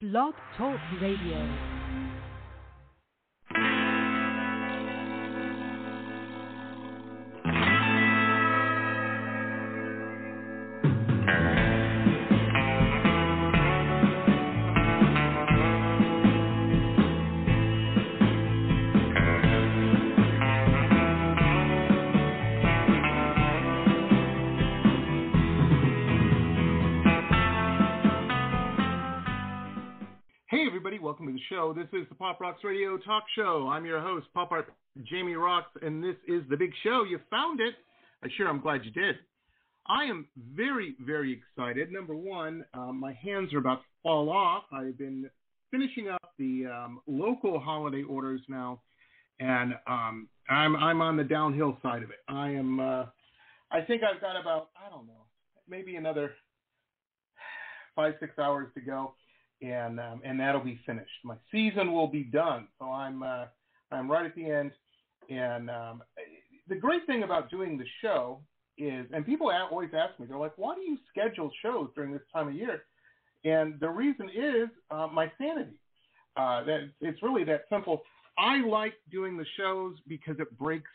Blog Talk Radio. Show. This is the Pop Rocks Radio Talk Show. I'm your host, Pop Art Jamie Roxx, and this is the big show. You found it. I sure I'm glad you did. I am very, very excited. Number one, um, my hands are about to fall off. I've been finishing up the um, local holiday orders now, and um, I'm I'm on the downhill side of it. I am. Uh, I think I've got about I don't know, maybe another five six hours to go and um, and that'll be finished. My season will be done, so I'm uh, I'm right at the end. And um, the great thing about doing the show is, and people always ask me, they're like, "Why do you schedule shows during this time of year?" And the reason is uh, my sanity. Uh, that it's really that simple. I like doing the shows because it breaks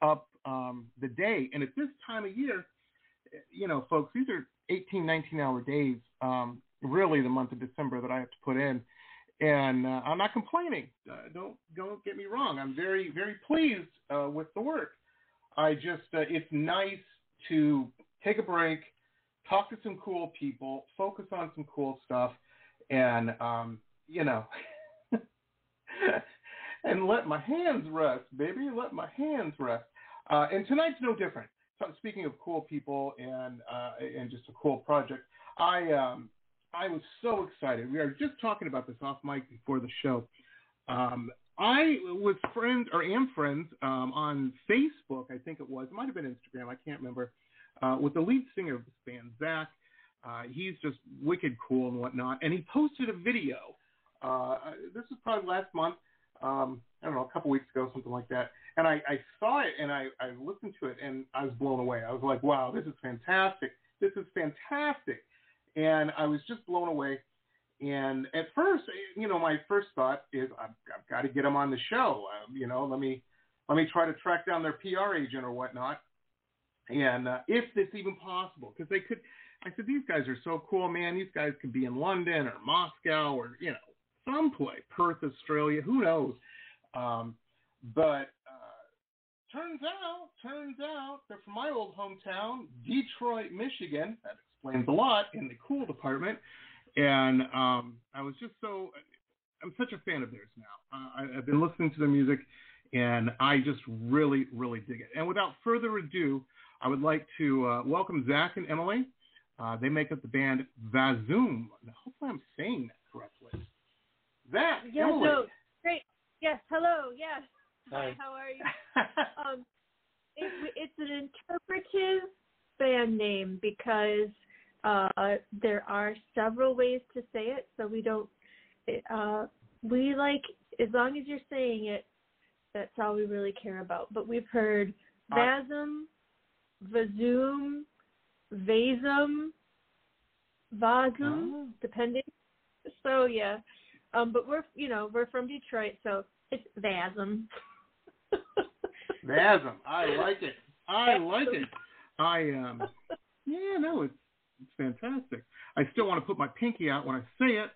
up um, the day, and at this time of year, you know, folks, these are 18, 19 hour days. Um, really the month of December that I have to put in. And uh, I'm not complaining. Uh, don't don't get me wrong. I'm very very pleased uh, with the work. I just uh, it's nice to take a break, talk to some cool people, focus on some cool stuff, and um, you know, and let my hands rest, baby. Let my hands rest. Uh, and tonight's no different. So speaking of cool people and uh, and just a cool project, I um, I was so excited. We were just talking about this off mic before the show. Um, I was friends or am friends um, on Facebook, I think it was. It might have been Instagram. I can't remember. Uh, with the lead singer of this band, Zach. Uh, he's just wicked cool and whatnot. And he posted a video. Uh, this was probably last month. Um, I don't know, a couple weeks ago, something like that. And I, I saw it and I, I listened to it and I was blown away. I was like, wow, this is fantastic. This is fantastic and I was just blown away. And at first, you know, my first thought is I've, I've got to get them on the show. Um, you know, let me let me try to track down their PR agent or whatnot, and uh, if it's even possible, because they could. I said these guys are so cool, man. These guys could be in London or Moscow or you know someplace, Perth, Australia, who knows. Um, but uh, turns out, turns out they're from my old hometown, Detroit, Michigan. Explains a lot in the cool department. And um, I was just so, I'm such a fan of theirs now. Uh, I, I've been listening to their music and I just really, really dig it. And without further ado, I would like to uh, welcome Zach and Emily. Uh, they make up the band Vazoom. Now, hopefully, I'm saying that correctly. Zach, Yeah, Emily. no, great. Yes, hello. Yes. Hi. How are you? um, it, it's an interpretive band name because uh, there are several ways to say it, so we don't. Uh, we like as long as you're saying it. That's all we really care about. But we've heard Vasum, Vazoom, Vasum, Vazum, Oh. depending. So yeah, um, but we're you know we're from Detroit, so it's Vasum. Vasm. I like it. I like it. I um yeah, no, it's it's fantastic. I still want to put my pinky out when I say it,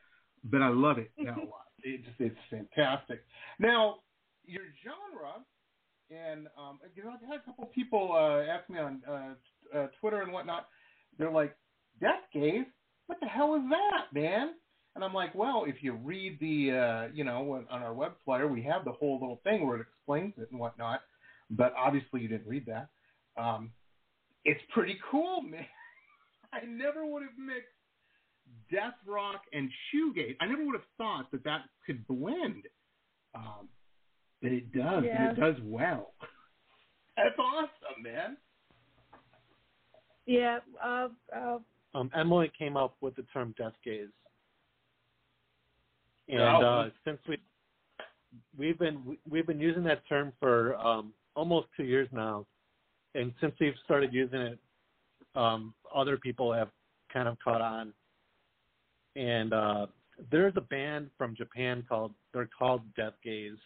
but I love it now a lot. It's fantastic. Now, your genre, and um, you know, I've had a couple of people uh, ask me on uh, uh, Twitter and whatnot. They're like, "Death gaze? What the hell is that, man?" And I'm like, "Well, if you read the, uh, you know, on our web flyer, we have the whole little thing where it explains it and whatnot." But obviously, you didn't read that. Um, it's pretty cool, man. I never would have mixed death rock and shoegaze. I never would have thought that that could blend. Um, but it does, Yeah. and it does well. That's awesome, man. Yeah, uh, uh, um, Emily came up with the term death gaze, and Oh. uh, since we we've been we've been using that term for um, almost two years now, and since we've started using it, um, other people have kind of caught on, and uh, there's a band from Japan called they're called Death Gaze.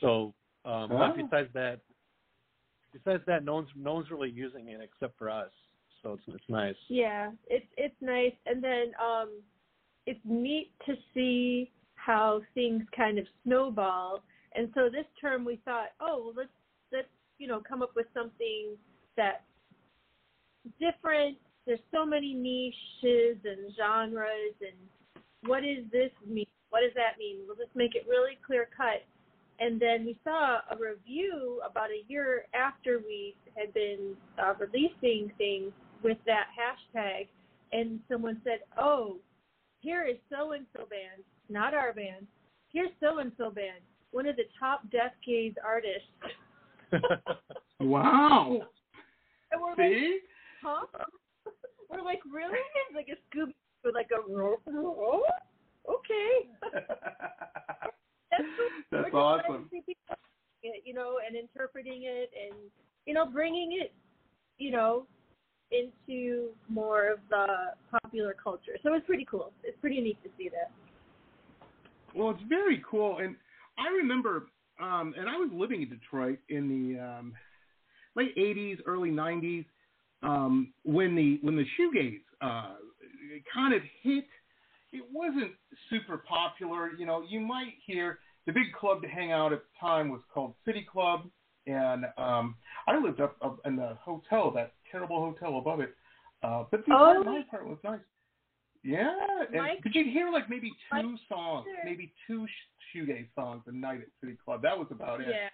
So um Oh. besides that besides that no one's no one's really using it except for us. So it's it's nice. Yeah, it's it's nice, and then um, it's neat to see how things kind of snowball. And so this term we thought, oh, well, let's let's you know come up with something that's different. There's so many niches and genres, and what does this mean? What does that mean? We'll just make it really clear cut. And then we saw a review about a year after we had been uh, releasing things with that hashtag, and someone said, "Oh, here is so and so band, not our band. Here's so and so band, one of the top death gaze artists." Wow. And we're like, See? "Huh?" We're like, "Really?" It's like a Scooby with like a oh, okay. That's. That's just trying to awesome. it, you know, and interpreting it, and you know, bringing it, you know, into more of the popular culture. So it's pretty cool. It's pretty neat to see that. Well, it's very cool, and I remember, um, and I was living in Detroit in the um, late '80s, early '90s, um, when the when the shoegaze uh, kind of hit. It wasn't super popular, you know. You might hear the big club to hang out at the time was called City Club, and um, I lived up, up in the hotel, that terrible hotel above it. Uh, but the Oh. apartment was nice. Yeah, and, Mike- but you'd hear like maybe two songs, maybe two sh- shoegaze songs a night at City Club. That was about it. Yeah.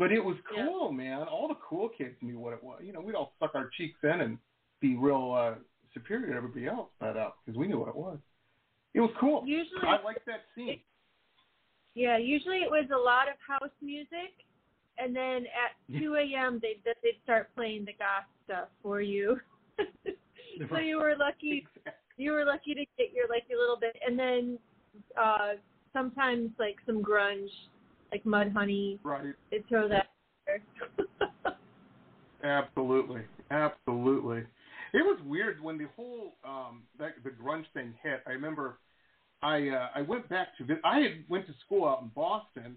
But it was Yeah. cool, man. All the cool kids knew what it was. You know, we'd all suck our cheeks in and be real uh, superior to everybody else, but because we knew what it was. It was cool. Usually, I liked that scene. yeah. Usually it was a lot of house music, and then at 2 a.m. they they'd start playing the goth stuff for you. so you were lucky. You were lucky to get your like your little bit, and then uh sometimes like some grunge, like Mudhoney. Right. They'd throw that. Absolutely, absolutely. It was weird when the whole um, that the grunge thing hit. I remember I uh, I went back to I had went to school out in Boston,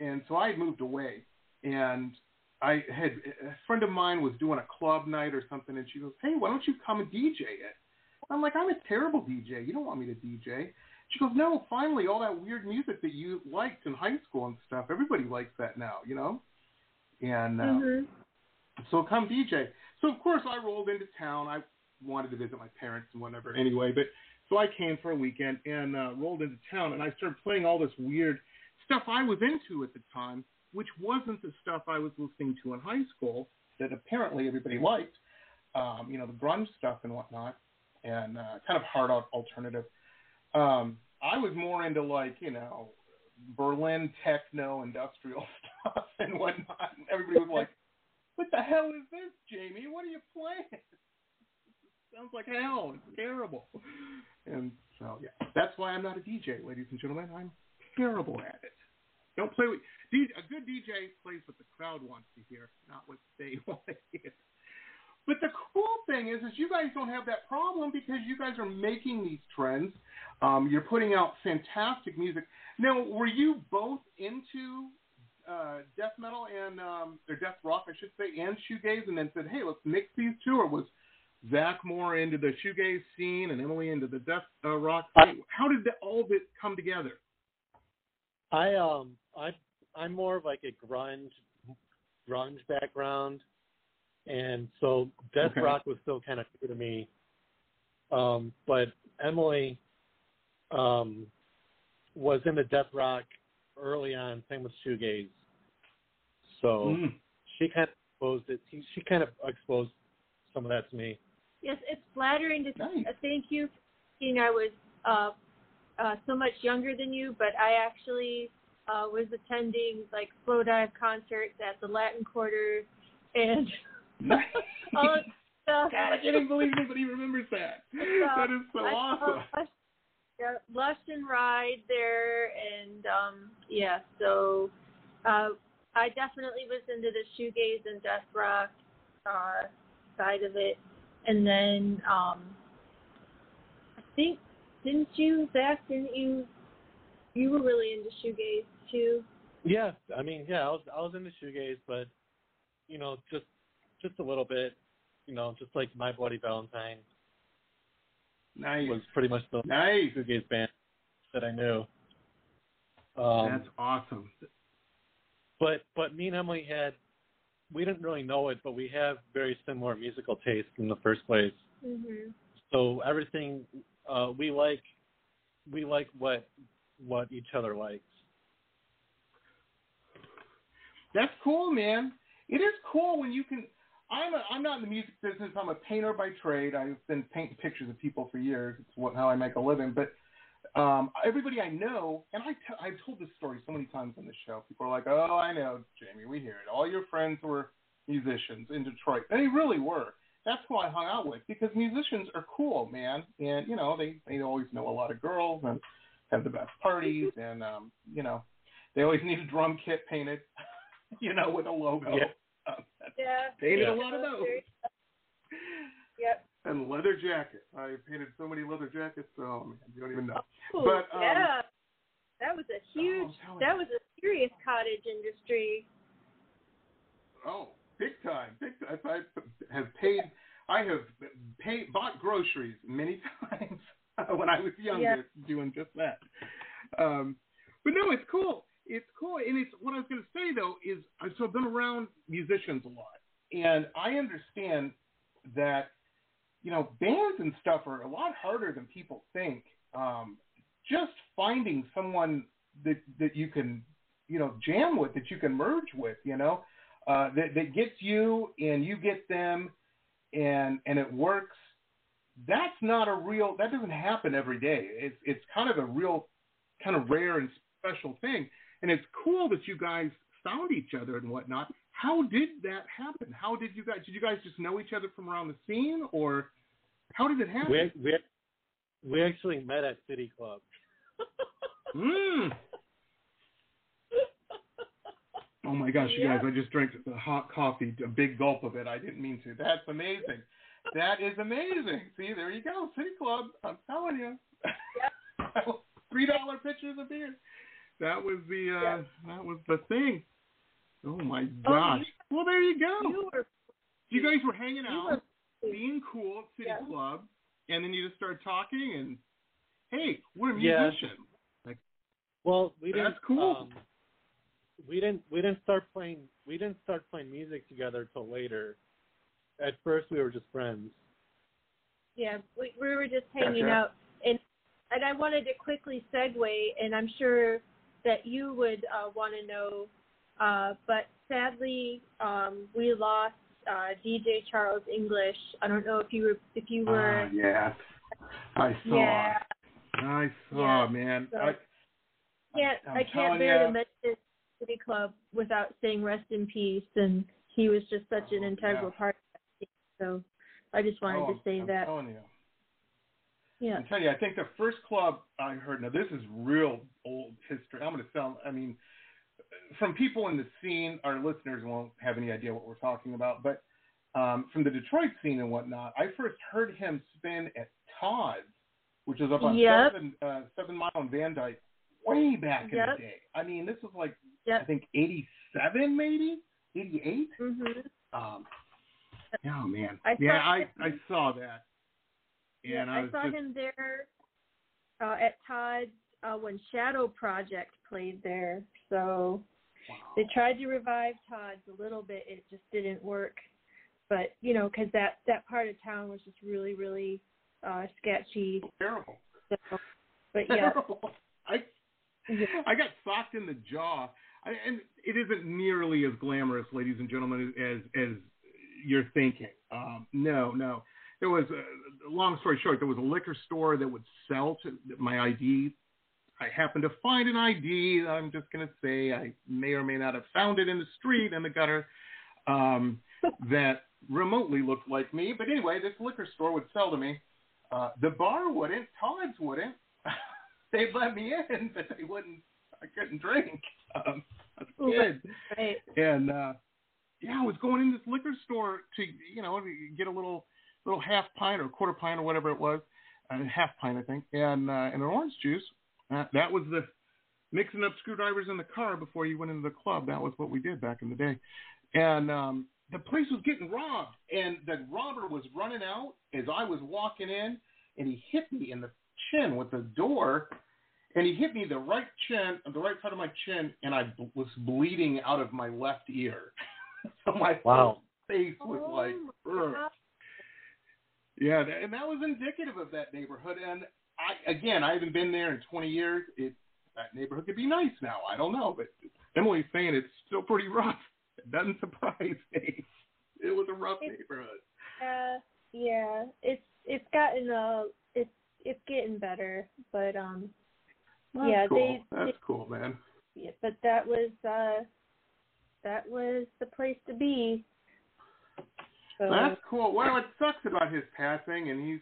and so I had moved away, and I had a friend of mine was doing a club night or something, and she goes, "Hey, why don't you come and DJ it?" I'm like, "I'm a terrible DJ. You don't want me to DJ." She goes, "No, finally, all that weird music that you liked in high school and stuff, everybody likes that now, you know." And uh, Mhm. so come DJ. So of course I rolled into town. I wanted to visit my parents and whatever anyway, but so I came for a weekend and uh, rolled into town and I started playing all this weird stuff I was into at the time, which wasn't the stuff I was listening to in high school that apparently everybody liked. Um, you know, the grunge stuff and whatnot, and uh, kind of hard alternative. Um, I was more into like you know Berlin techno industrial stuff and whatnot. And everybody was like, "What the hell is this, Jamie? What are you playing? Sounds like hell. It's terrible." And so yeah, that's why I'm not a DJ, ladies and gentlemen. I'm terrible at it. Don't play with a good DJ plays what the crowd wants to hear, not what they want to hear. But the cool thing is, is you guys don't have that problem because you guys are making these trends. Um, you're putting out fantastic music. Now, were you both into uh, death metal and um, or death rock, I should say, and shoegaze, and then said, "Hey, let's mix these two? Or was Zach more into the shoegaze scene and Emily into the death uh, rock? How did the, all of it come together? I um I I'm more of like a grunge grunge background, and so death Okay. rock was still kind of new to me. Um, but Emily um was into death rock early on, same with shoegaze. So Mm. she kind of exposed it. She, she kind of exposed some of that to me. Yes, it's flattering to Nice. uh, thank you. Seeing I was uh, uh, so much younger than you, but I actually uh, was attending like Slowdive concerts at the Latin Quarter and Nice. all of. God, I can't even believe anybody remembers that. That is so I saw awesome. Lush, yeah, Lush and Ride there, and um, yeah, so uh, I definitely was into the shoegaze and death rock uh, side of it, and then um, I think didn't you, Zach? Didn't you? You were really into shoegaze too. Yeah, I mean, yeah, I was I was into shoegaze, but you know, just just a little bit. You know, just like My Bloody Valentine Nice. was pretty much the Nice. shoegaze band that I knew. Um, That's awesome. but but me and Emily had we didn't really know it, but we have very similar musical tastes in the first place. Mhm. So everything uh, we like, we like what what each other likes. That's cool, man. It is cool when you can. I'm a, I'm not in the music business. I'm a painter by trade. I've been painting pictures of people for years. It's what how I make a living. But um, everybody I know, and I t- I've told this story so many times on the show. People are like, "Oh, I know, Jamie. We hear it. All your friends were musicians in Detroit." They really were. That's who I hung out with because musicians are cool, man. And you know, they they always know a lot of girls and have the best parties, and um, you know, they always need a drum kit painted, you know, with a logo. Yeah. That's Yeah. painted Yeah. a lot of those. Yep. And leather jackets. I painted so many leather jackets. Oh man, you don't even know. Ooh, But, um, yeah, that was a huge. I'm that you. was a serious cottage industry. Oh, big time, big time. I have paid. I have paid, bought groceries many times when I was younger, Yeah. doing just that. Um, but no, it's cool. It's cool, and it's what I was going to say though is uh, so I've been around musicians a lot, and I understand that you know bands and stuff are a lot harder than people think. Um, just finding someone that that you can you know jam with, that you can merge with, you know uh, that, that gets you and you get them and and it works that's not a real that doesn't happen every day it's it's kind of a real kind of rare and special thing and it's cool that you guys found each other and whatnot how did that happen how did you guys did you guys just know each other from around the scene or how did it happen We we we actually met at City Club. mm. Oh my gosh, you Yeah. guys! I just drank the hot coffee, a big gulp of it. I didn't mean to. That's amazing. That is amazing. See, there you go, City Club. I'm telling you. Three dollar pitchers of beer. That was the uh, Yeah. that was the thing. Oh my Oh, gosh. you- well, there you go. You were. You guys were hanging out, were. being cool at City Yeah. Club, and then you just started talking and, hey, we're musicians. Yeah. musicians. Well, we didn't. That's cool. Um, we didn't. We didn't start playing. We didn't start playing music together till later. At first, we were just friends. Yeah, we, we were just hanging Gotcha. out, and and I wanted to quickly segue, and I'm sure that you would uh, want to know, uh, but sadly, um, we lost uh, DJ Charles English. I don't know if you were if you were. Ah, yeah. I saw. yeah, I saw, Yeah, man. so- I, can't I'm I can't bear to mention City Club without saying rest in peace, and he was just such an Oh, integral yeah. part. Of that. So I just wanted oh, to say I'm that. Yeah. I'm telling you, I think the first club I heard, now this is real old history. I'm going to sound, I mean, from people in the scene, our listeners won't have any idea what we're talking about, but um, from the Detroit scene and whatnot, I first heard him spin at Todd's, which is up on Yep. seven, uh, seven Mile and Van Dyke, way back in the day. I mean, this was like, I think, 87 maybe? 88? Mhm. Um, oh man, I yeah, saw I I saw that, yeah, I I, saw just him there uh, at Todd's uh, when Shadow Project played there. So wow. they tried to revive Todd's a little bit. It just didn't work. But you know, because that that part of town was just really, really uh, sketchy. terrible, So, but yeah, terrible. I I got socked in the jaw, I, and it isn't nearly as glamorous, ladies and gentlemen, as as you're thinking. Um, no, no. There was a long story short. There was a liquor store that would sell to my ID. I happened to find an ID. I'm just going to say I may or may not have found it in the street in the gutter um, that remotely looked like me. But anyway, this liquor store would sell to me. Uh, the bar wouldn't. Todd's wouldn't. They'd let me in, but they wouldn't. I couldn't drink. Um, I was a kid, right. and uh, yeah, I was going in this liquor store to you know get a little little half pint or quarter pint or whatever it was. a half pint, I think, and uh, and an orange juice. Uh, that was the mixing up screwdrivers in the car before you went into the club. That was what we did back in the day, and um, the place was getting robbed, and the robber was running out as I was walking in, and he hit me in the chin with the door, and he hit me the right chin, the right side of my chin, and I b- was bleeding out of my left ear. so my Wow. face was Oh like, my Ugh. God. Yeah, that, and that was indicative of that neighborhood. And I, again, I haven't been there in 20 years. It that neighborhood could be nice now. I don't know, but Emily's saying it's still pretty rough. It doesn't surprise me. It was a rough It's- neighborhood. Uh, yeah, it's it's gotten uh it's it's getting better, but um That's Yeah, cool. they- That's they- cool, man. yeah, but that was uh that was the place to be. So That's cool. Well, it sucks about his passing, and he's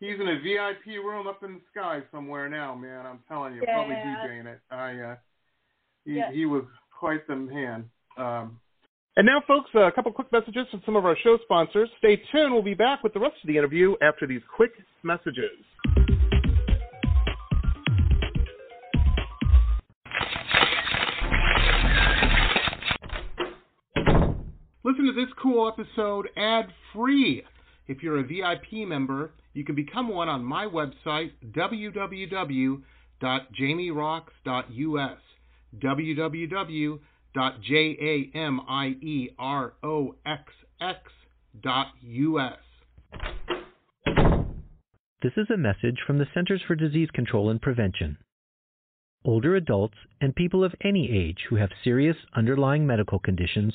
he's in a VIP room up in the sky somewhere now, man. I'm telling you, probably Yeah. DJing it. I uh, he Yeah. he was quite the man. Um, and now, folks, a couple quick messages from some of our show sponsors. Stay tuned. We'll be back with the rest of the interview after these quick messages. This cool episode ad free. If you're a VIP member, you can become one on my website, www.jamieroxx.us. www.jamieroxx.us. This is a message from the Centers for Disease Control and Prevention. Older adults and people of any age who have serious underlying medical conditions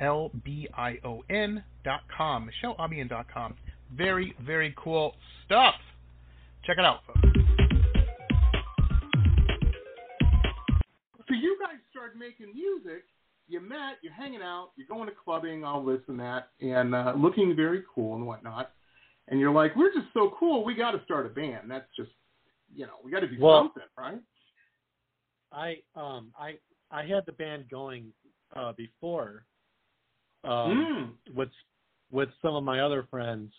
M-I-C-H-E-L-E-A-L-B-I-O-N dot com. MicheleAlbion.com. Very, very cool stuff. Check it out, folks. started making music, you met, you're hanging out, you're going to clubbing, all this and that, and uh, looking very cool and whatnot. And you're like, we're just so cool, we got to start a band. That's just, you know, we got to do Well- something, right? I um I I had the band going uh before um Mm. with with some of my other friends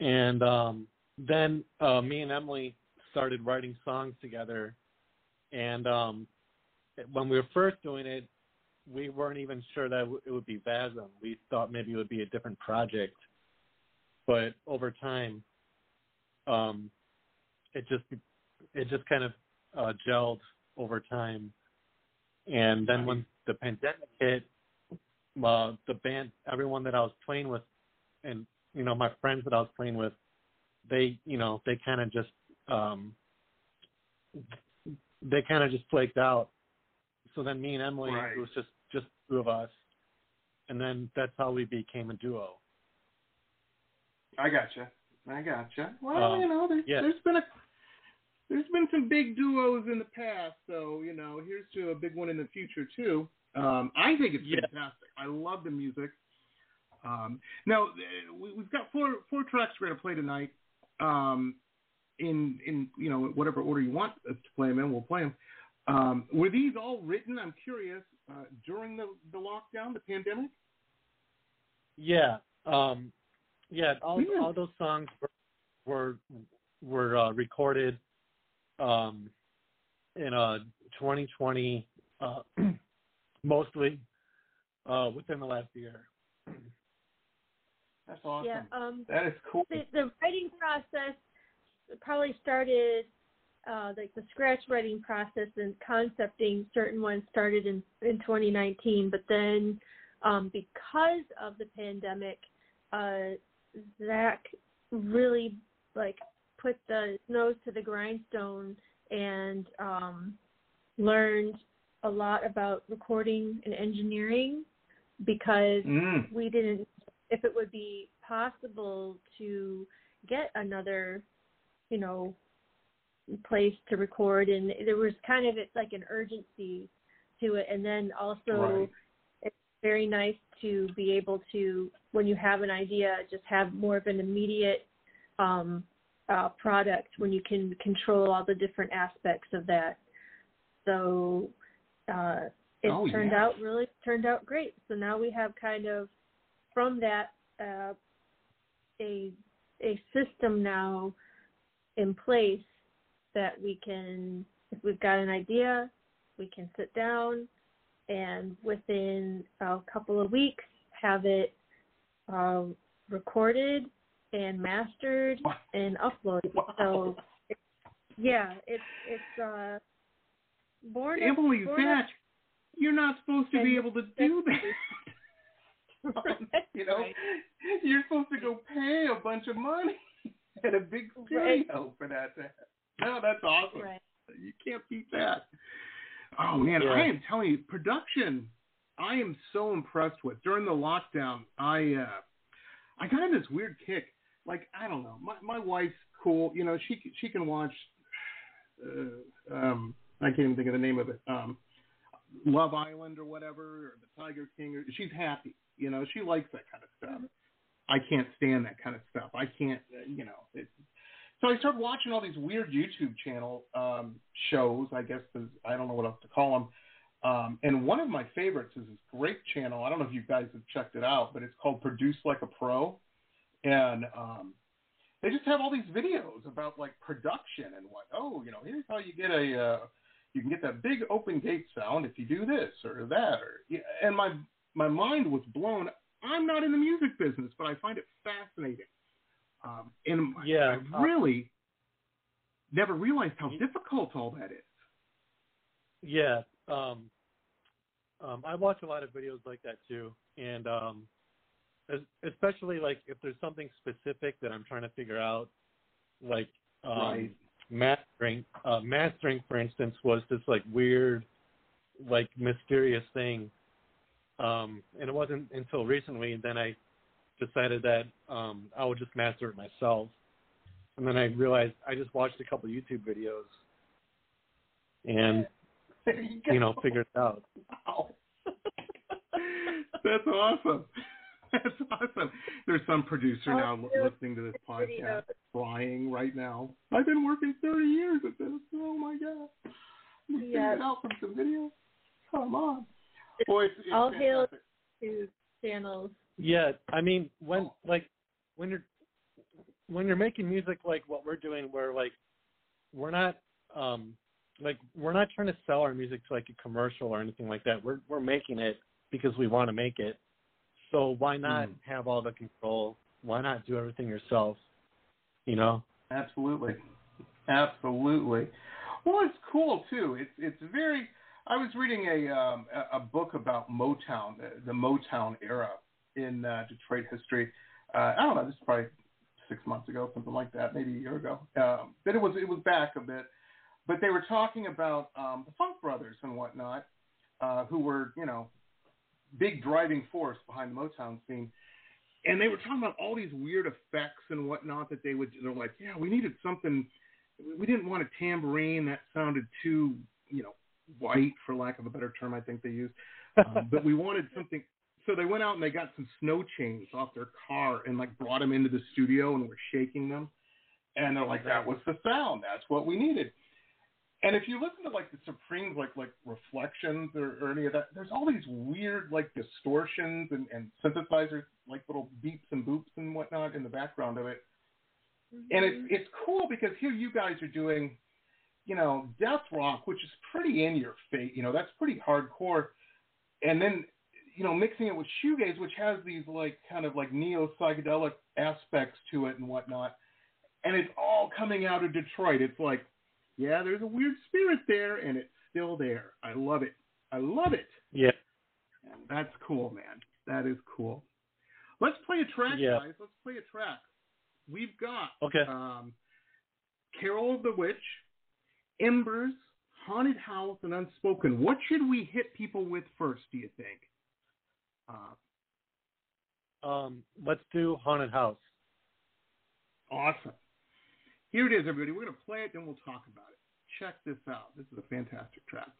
and um then uh me and Emily started writing songs together and um when we were first doing it we weren't even sure that it would be Vasm. We thought maybe it would be a different project. But over time um it just it just kind of uh gelled over time. And then when the pandemic hit, uh, the band, everyone that I was playing with, and you know my friends that I was playing with, they, you know, they kind of just, um, they kind of just flaked out. So then me and Emily, Right. it was just just two of us, and then that's how we became a duo. I gotcha. I gotcha. Well, Um, you know, there's, yeah. there's been a there's been some big duos in the past, so you know, here's to a big one in the future too. Um, I think it's Yeah. fantastic. I love the music. Um, now we, we've got four four tracks we're gonna play tonight. Um, in in you know whatever order you want us to play them in, we'll play them. Um, were these all written? I'm curious uh, during the the lockdown, the pandemic. Yeah, um, yeah. All Yeah. all those songs were were, were uh, recorded um, in uh 2020, uh, mostly uh, within the last year. That's awesome. Yeah. Um, That is cool. the, the writing process probably started uh, like the scratch writing process and concepting certain ones started in in 2019 but then um, because of the pandemic uh, zach really like put the nose to the grindstone and um, learned a lot about recording and engineering because Mm. we didn't if it would be possible to get another you know place to record and there was kind of it's like an urgency to it and then also Right. it's very nice to be able to when you have an idea just have more of an immediate um uh product when you can control all the different aspects of that so uh it Oh, turned yeah. out really turned out great. So now we have kind of from that uh a a system now in place that we can if we've got an idea we can sit down and within a couple of weeks have it uh, recorded and mastered and uploaded. So yeah it's it's uh born of- Emily, born of- you're not supposed to be able to do that. you know, Right. you're supposed to go pay a bunch of money at a big Right. studio for that. To no, that's awesome. right You can't beat that. Oh man, Yeah. I am telling you, production. I am so impressed with during the lockdown. I uh, I got in this weird kick. Like I don't know, my my wife's cool. You know, she she can watch. Uh, um, I can't even think of the name of it. Um, Love Island or whatever, or the Tiger King. Or, she's happy. You know, she likes that kind of stuff. I can't stand that kind of stuff. I can't. Uh, you know. It, so I started watching all these weird YouTube channel um, shows. I guess is, I don't know what else to call them. Um, and one of my favorites is this great channel. I don't know if you guys have checked it out, but it's called Produce Like a Pro, and um, they just have all these videos about like production and what. Oh, you know, here's how you get a uh, you can get that big open gate sound if you do this or that or yeah, and my my mind was blown. I'm not in the music business, but I find it fascinating. Um, and Yeah, I uh, really never realized how difficult all that is. Yeah, um, um, I watch a lot of videos like that too, and um, especially like if there's something specific that I'm trying to figure out, like um, Right. Mastering. Uh, mastering, for instance, was this like weird, like mysterious thing, um, and it wasn't until recently And then I decided that um, I would just master it myself, and then I realized I just watched a couple YouTube videos, and you, you know figured it out. Wow. That's awesome. That's awesome. There's some producer now Oh, listening to this podcast video. flying right now. I've been working 30 years at this. Oh my god. You figured Yes. it out from some video. Come on. Boy, it's, it's All hail- fantastic. Two channels. Yeah, I mean when like when you're when you're making music like what we're doing, where like we're not um like we're not trying to sell our music to like a commercial or anything like that. We're we're making it because we want to make it. So why not Mm. have all the control? Why not do everything yourself? You know? Absolutely, absolutely. Well, it's cool too. It's it's very. I was reading a um, a- a book about Motown, the, the Motown era in uh, Detroit history. Uh, I don't know. This is probably six months ago, something like that, maybe a year ago. Um, but it was it was back a bit. But they were talking about um, the Funk Brothers and whatnot, uh, who were you know big driving force behind the Motown scene and they were talking about all these weird effects and whatnot that they would. They're like, yeah, we needed something. We didn't want a tambourine that sounded too, you know, white, for lack of a better term. I think they used, um, but we wanted something. So they went out and they got some snow chains off their car and like brought them into the studio and were shaking them. And they're like, that was the sound. That's what we needed. And if you listen to like the Supremes, like like Reflections or, or any of that, there's all these weird like distortions and, and synthesizers, like little beeps and boops and whatnot in the background of it. And it's mm-hmm. it's cool because here you guys are doing, you know, death rock, which is pretty in your face. You know, that's pretty hardcore. And then, you know, mixing it with shoegaze, which has these like kind of like neo psychedelic aspects to it and whatnot. And it's all coming out of Detroit. It's like yeah, there's a weird spirit there, and it's still there. I love it. I love it. Yeah. And that's cool, man. That is cool. Let's play a track, Yeah. guys. Let's play a track. We've got Okay. um, Carol of the Witch, Embers, Haunted House, and Unspoken. What should we hit people with first, do you think? Uh, Um, let's do haunted house. awesome. Here it is, everybody. We're going to play it, then we'll talk about it. Check this out. This is a fantastic track.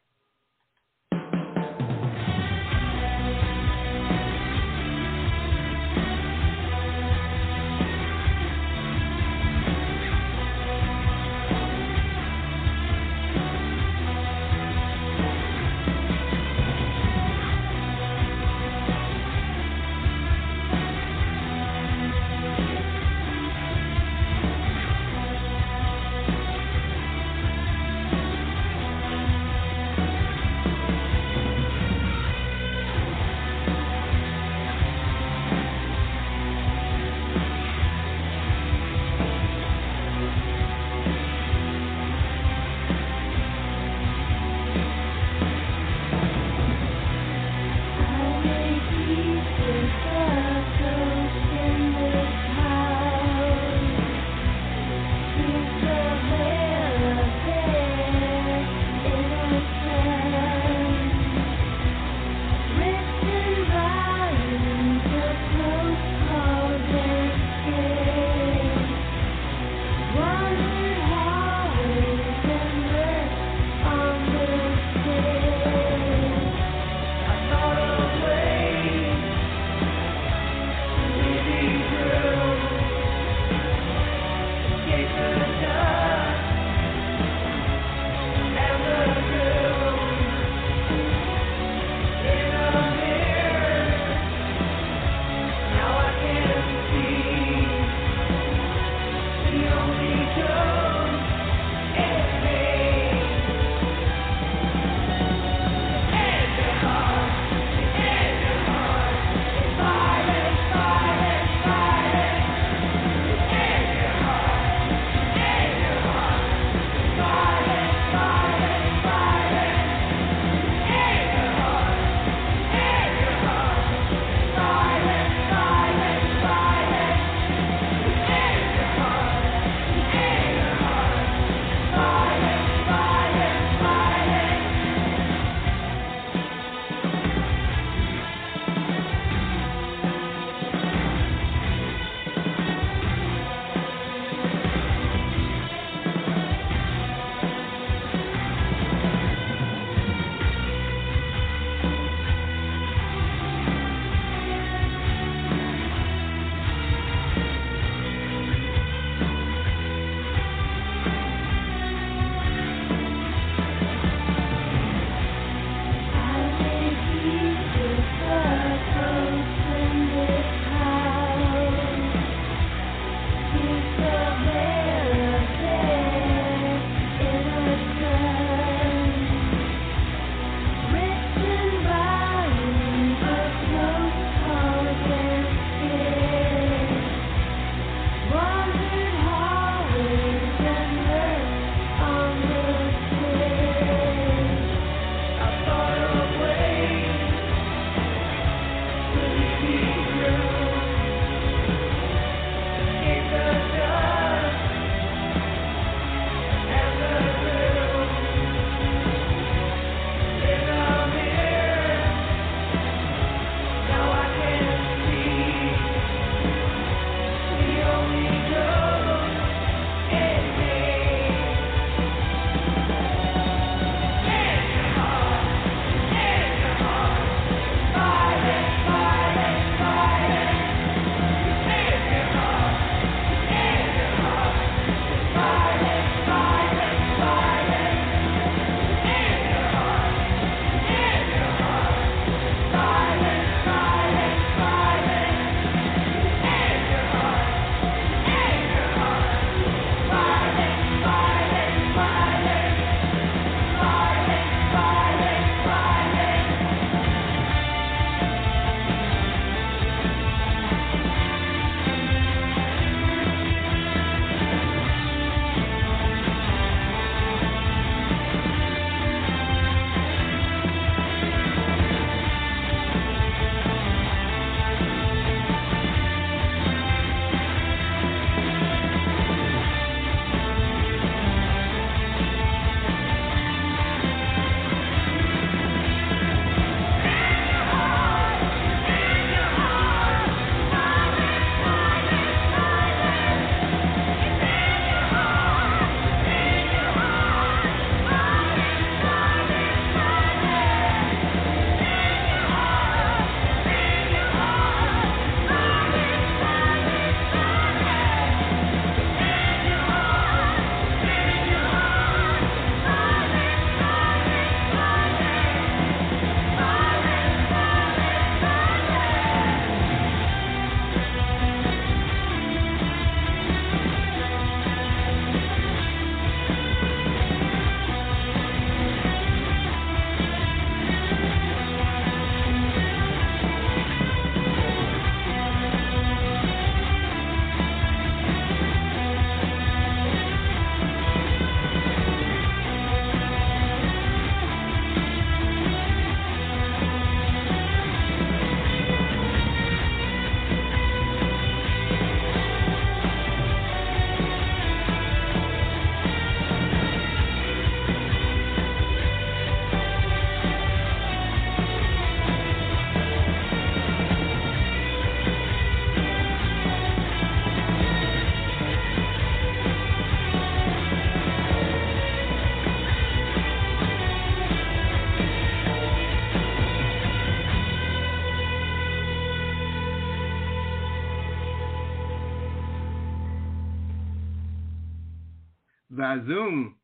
Vazum,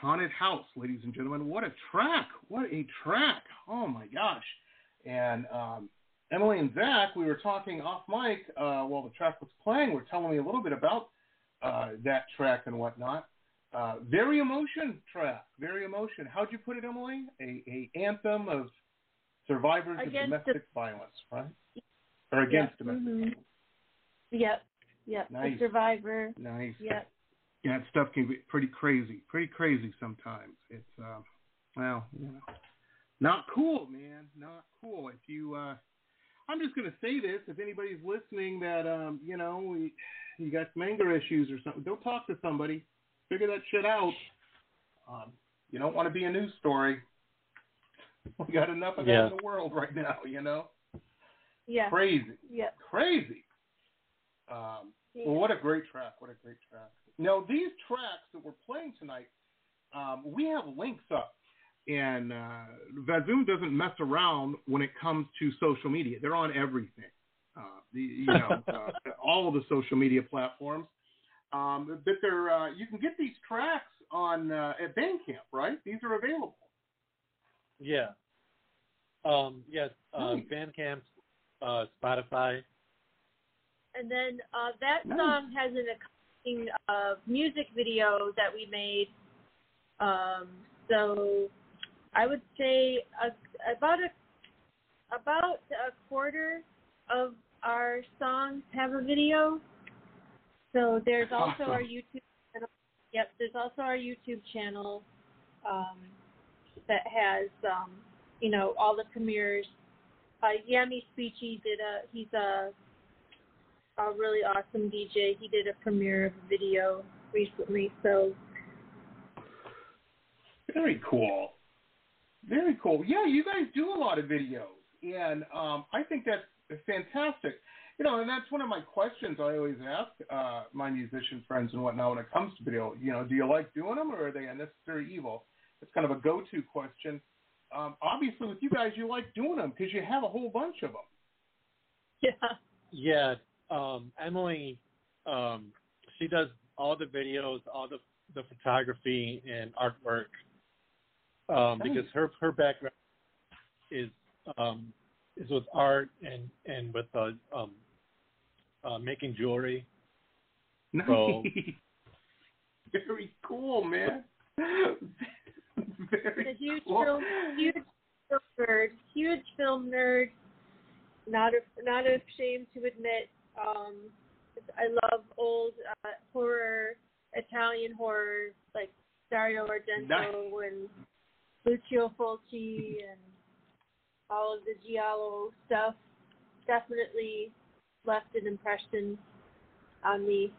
Haunted House, ladies and gentlemen. What a track! What a track! Oh my gosh! And um, Emily and Zach, we were talking off mic uh, while the track was playing. Were telling me a little bit about uh, that track and whatnot. Uh, very emotion track, very emotion. How'd you put it, Emily? A, a anthem of survivors Against of domestic the- violence, right? Or against domestic. mhm. Yep. Yep. Nice. The survivor. Nice. Yep. Yeah, that stuff can be pretty crazy, pretty crazy sometimes. It's uh, well, you know, not cool, man, not cool. If you, uh, I'm just gonna say this: if anybody's listening that um, you know, we, you got some anger issues or something, don't talk to somebody. Figure that shit out. Um, you don't want to be a news story. We got enough of that in the world right now, you know. Yeah. Crazy, Yep. crazy. Um, Yeah. well, what a great track! What a great track. Now, these tracks that we're playing tonight, um, we have links up, and uh, Vazum doesn't mess around when it comes to social media. They're on everything, uh, the, you know, uh, all of the social media platforms. Um, but they're uh, you can get these tracks on uh, at Bandcamp, right? These are available. Yeah. Um, yes, uh, Nice. Bandcamp, uh, Spotify. And then uh, that Nice. song has an uh, music video that we made. Um, so I would say a, about a about a quarter of our songs have a video. So there's also our YouTube channel. Yep, there's also our YouTube channel um, that has um, you know all the premieres. Uh, Yami Speechy did a he's a a really awesome DJ. He did a premiere of a video recently, so Very cool. Very cool. Yeah, you guys do a lot of videos, and um, I think that's fantastic. You know, and that's one of my questions I always ask uh, my musician friends and whatnot when it comes to video. You know, do you like doing them, or are they a necessary evil? It's kind of a go-to question. Um, obviously, with you guys, you like doing them because you have a whole bunch of them. yeah. Yeah. Um, Emily, um, she does all the videos, all the, the photography and artwork. Um, because her, her background is, um, is with art and, and with, uh, um, uh, making jewelry. Nice. So- Very cool, man. Very a huge cool. film, huge film nerd, huge film nerd. Not a, not ashamed to admit. Um, I love old uh, horror, Italian horror, like Dario Argento Nice. and Lucio Fulci and all of the giallo stuff. Definitely left an impression on me.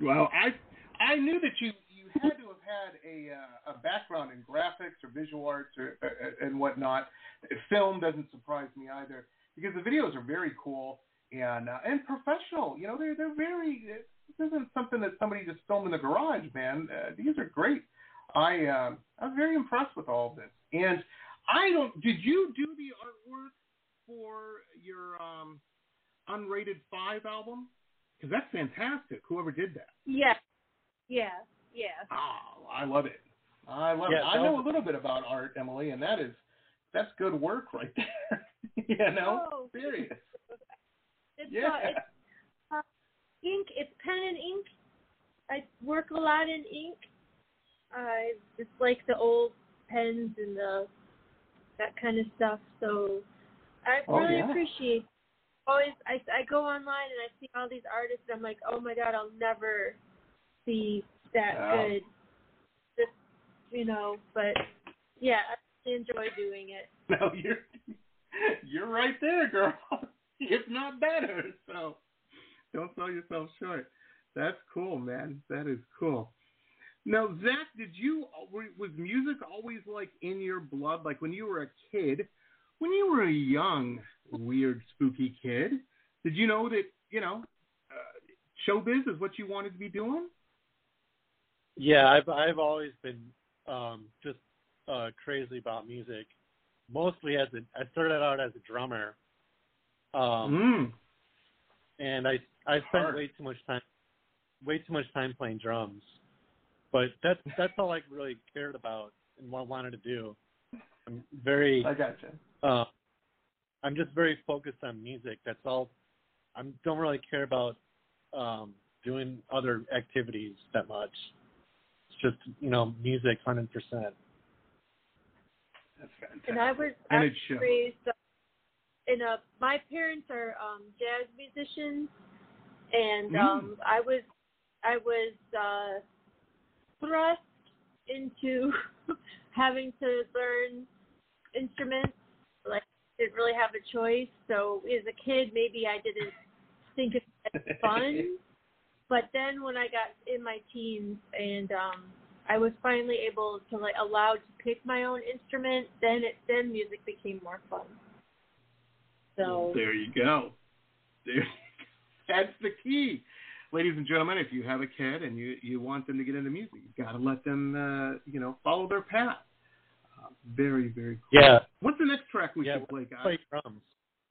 Well, I I knew that you you had to have had a uh, a background in graphics or visual arts or uh, and whatnot. Film doesn't surprise me either because the videos are very cool and uh, and professional. You know, they're they're very. This isn't something that somebody just filmed in the garage, man. Uh, these are great. I um I was very impressed with all of this. And I don't. Did you do the artwork for your um unrated five album? Because that's fantastic. Whoever did that. Yeah, yeah, yeah. Oh, I love it. I love Yeah, it. I know a little bit about art, Emily, and that is that's good work right there. you know, Oh. serious. It's, Yeah. uh, it's uh, ink. It's pen and ink. I work a lot in ink. I just like the old pens and the that kind of stuff. So I Oh, really yeah. appreciate. Always, I I go online and I see all these artists. And I'm like, oh my god, I'll never be that Wow. good. Just you know, but yeah, I enjoy doing it. No, you're you're right there, girl. if not better. So don't sell yourself short. That's cool, man. That is cool. Now, Zach, did you was music always like in your blood? Like when you were a kid, when you were a young, weird, spooky kid, did you know that you know uh, showbiz is what you wanted to be doing? Yeah, I've I've always been um, just uh, crazy about music. Mostly as a, I started out as a drummer, um, Mm. and I I spent Hard. way too much time way too much time playing drums. But that's that's all I really cared about and what I wanted to do. I'm very I gotcha. uh, I'm just very focused on music. That's all. I don't really care about um, doing other activities that much. It's just you know music, hundred percent. That's fantastic. And I was And I it was raised in a. My parents are um, jazz musicians, and Mm. um, I was I was uh, thrust into having to learn instruments. Like didn't really have a choice. So as a kid, maybe I didn't think it was fun. But then when I got in my teens and um I was finally able to like allowed to pick my own instrument, then it then music became more fun. So there you go. There, that's the key. Ladies and gentlemen, if you have a kid and you, you want them to get into music, you've got to let them, uh, you know, follow their path. Uh, very, very cool. Yeah, What's the next track we yeah. should play, guys? Play drums.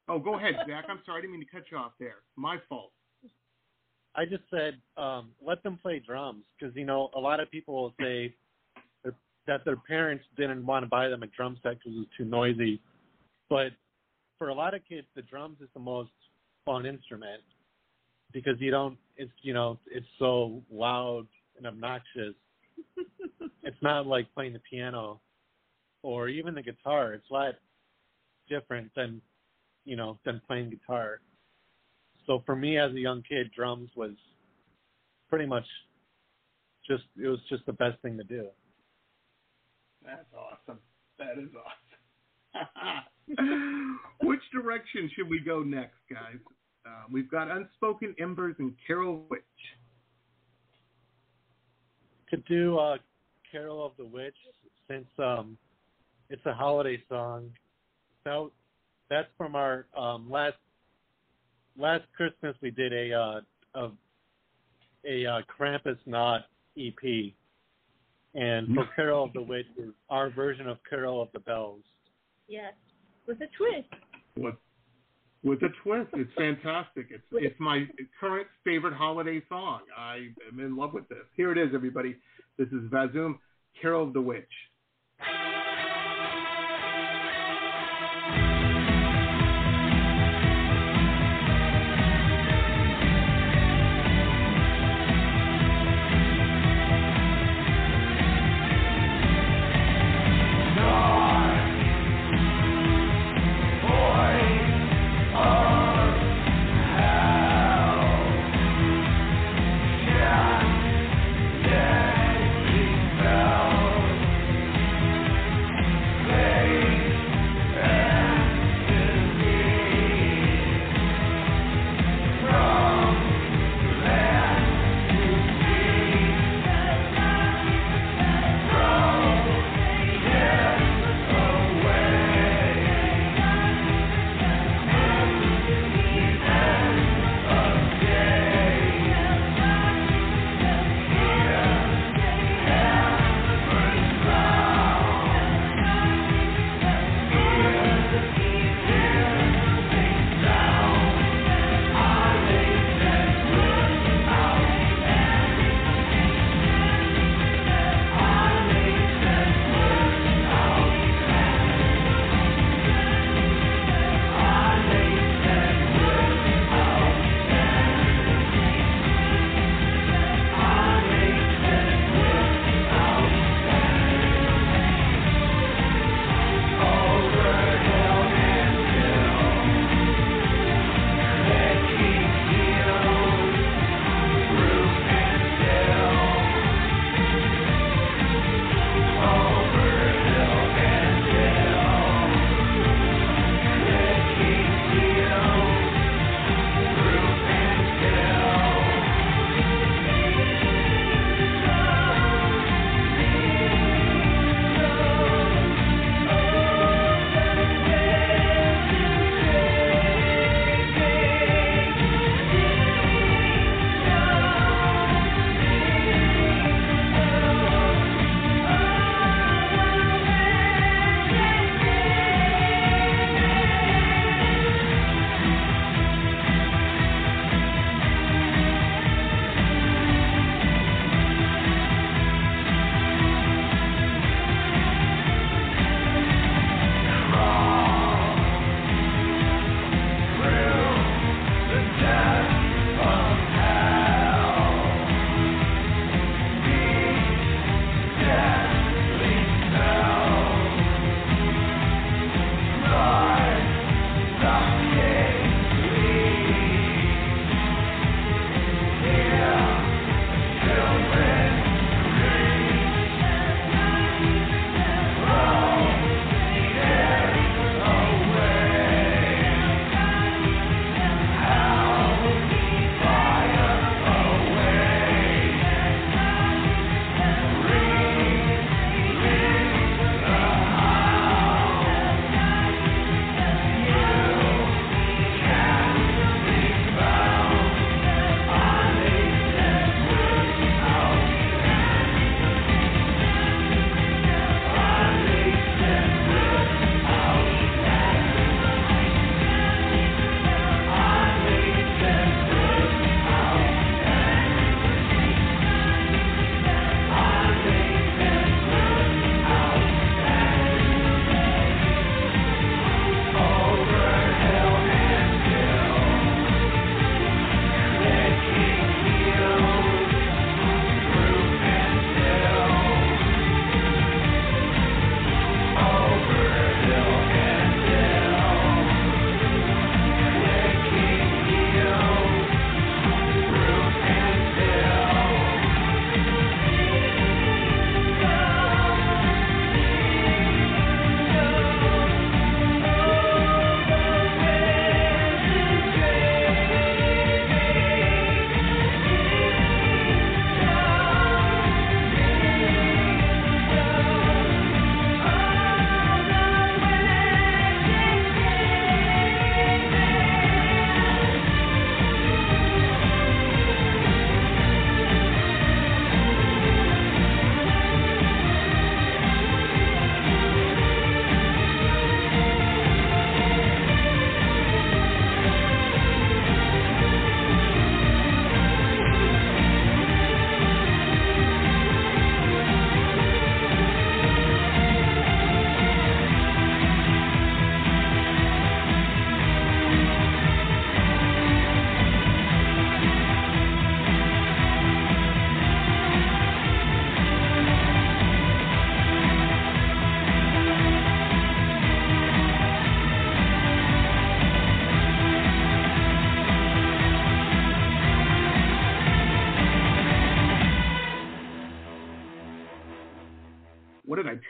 Oh, go ahead, Zach. I'm sorry, I didn't mean to cut you off there. My fault. I just said um, let them play drums because you know a lot of people will say that their parents didn't want to buy them a drum set because it was too noisy, but for a lot of kids, the drums is the most fun instrument because you don't. It's you know it's so loud and obnoxious. it's not like playing the piano or even the guitar. It's a lot different than you know than playing guitar. So for me as a young kid, drums was pretty much just it was just the best thing to do. That's awesome. That is awesome. Which direction should we go next, guys? Uh, we've got Unspoken Embers and Carol Witch. Could do uh, "Carol of the Witch" since um, it's a holiday song. So that's from our um, last last Christmas. We did a uh, a a uh, Krampusnacht EP, and for "Carol of the Witch" is our version of "Carol of the Bells." yes, with a twist. With with a twist, it's fantastic. It's it's my current favorite holiday song. I am in love with this. Here it is, everybody. This is Vazum, Carol of the Witch.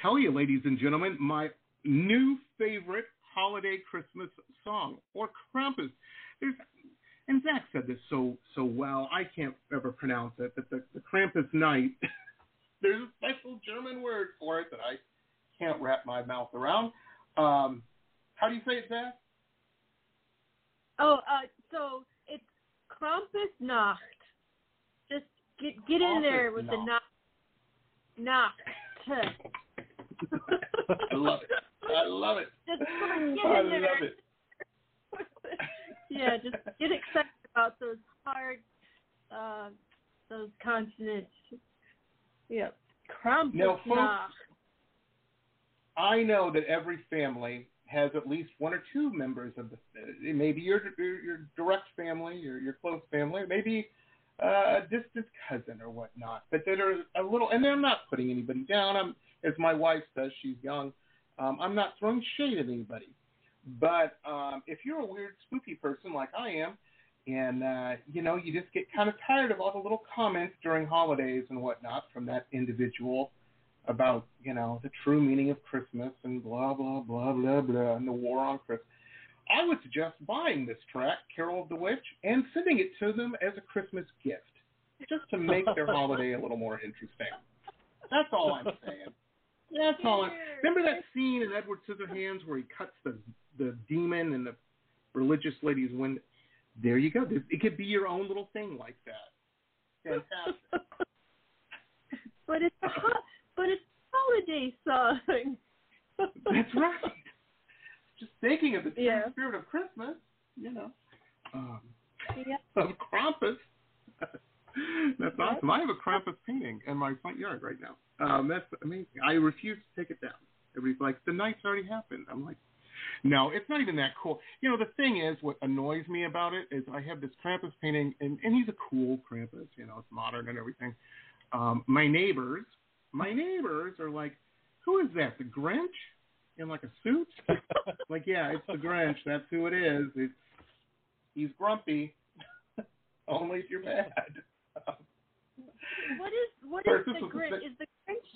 Tell you, ladies and gentlemen, my new favorite holiday Christmas song, or Krampus. There's, and Zach said this so so well. I can't ever pronounce it, but the, the Krampus night. there's a special German word for it that I can't wrap my mouth around. Um, how do you say it, Zach? Oh, uh, so it's Krampusnacht. Just get get in there with the Nacht. Nacht. I love it. I love it. Just get I in there. love it. yeah, just get excited about those hard, uh, those consonants. Yep. Krampusnacht. Now, folks, I know that every family has at least one or two members of the. It may be your your, your direct family, your your close family, maybe uh, a distant cousin or whatnot, but that are a little. And I'm not putting anybody down. I'm, as my wife says, she's young. Um, I'm not throwing shade at anybody. But um, if you're a weird, spooky person like I am, and uh, you know, you just get kind of tired of all the little comments during holidays and whatnot from that individual about you know the true meaning of Christmas and blah blah blah blah blah and the war on Christmas. I would suggest buying this track, Carol of the Witch, and sending it to them as a Christmas gift, just to make their holiday a little more interesting. That's all I'm saying. That's all. I'm, remember that scene in Edward Scissorhands where he cuts the the demon and the religious lady's window? There you go. It could be your own little thing like that. Fantastic. but it's but it's holiday song. That's right. Just thinking of the Yeah. spirit of Christmas, you know. Um, yeah. of Krampus. that's awesome. I have a Krampus painting in my front yard right now. Um, that's amazing. I refuse to take it down. Everybody's like, the night's already happened. I'm like, no, it's not even that cool. You know, the thing is, what annoys me about it is I have this Krampus painting, and, and he's a cool Krampus. You know, it's modern and everything. Um, my neighbors, my neighbors are like, who is that? The Grinch in like a suit? like, yeah, it's the Grinch. That's who it is. It's he's grumpy. Only if you're bad. What is what is the Grinch? Is the Grinch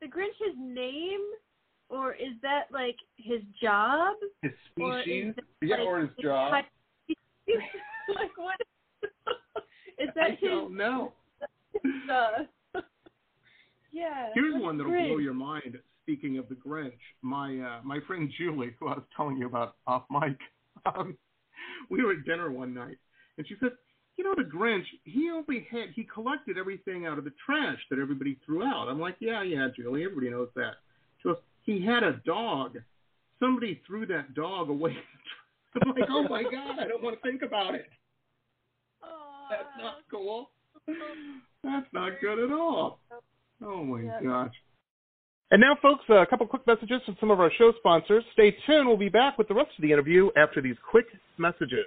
the Grinch his name, or is that like his job? His Or is species, it, yeah, like, or his his job. like what? is that I his? don't know. Uh, yeah. Here's one that'll Grinch? blow your mind. Speaking of the Grinch, my uh, my friend Julie, who I was telling you about off mic, um, we were at dinner one night, and she said, "You know, the Grinch, he only had he collected everything out of the trash that everybody threw out." I'm like, "Yeah, yeah, Julie, everybody knows that." She goes, "He had a dog. Somebody threw that dog away." I'm like, "Oh my god, I don't want to think about it. Aw. That's not cool. That's not good at all." Oh my Yeah. gosh. And now, folks, a couple quick messages from some of our show sponsors. Stay tuned. We'll be back with the rest of the interview after these quick messages.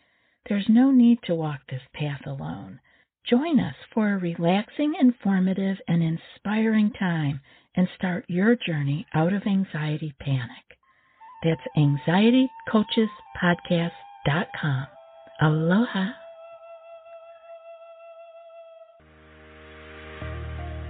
There's no need to walk this path alone. Join us for a relaxing, informative, and inspiring time and start your journey out of anxiety panic. That's anxietycoachespodcast.com. Aloha.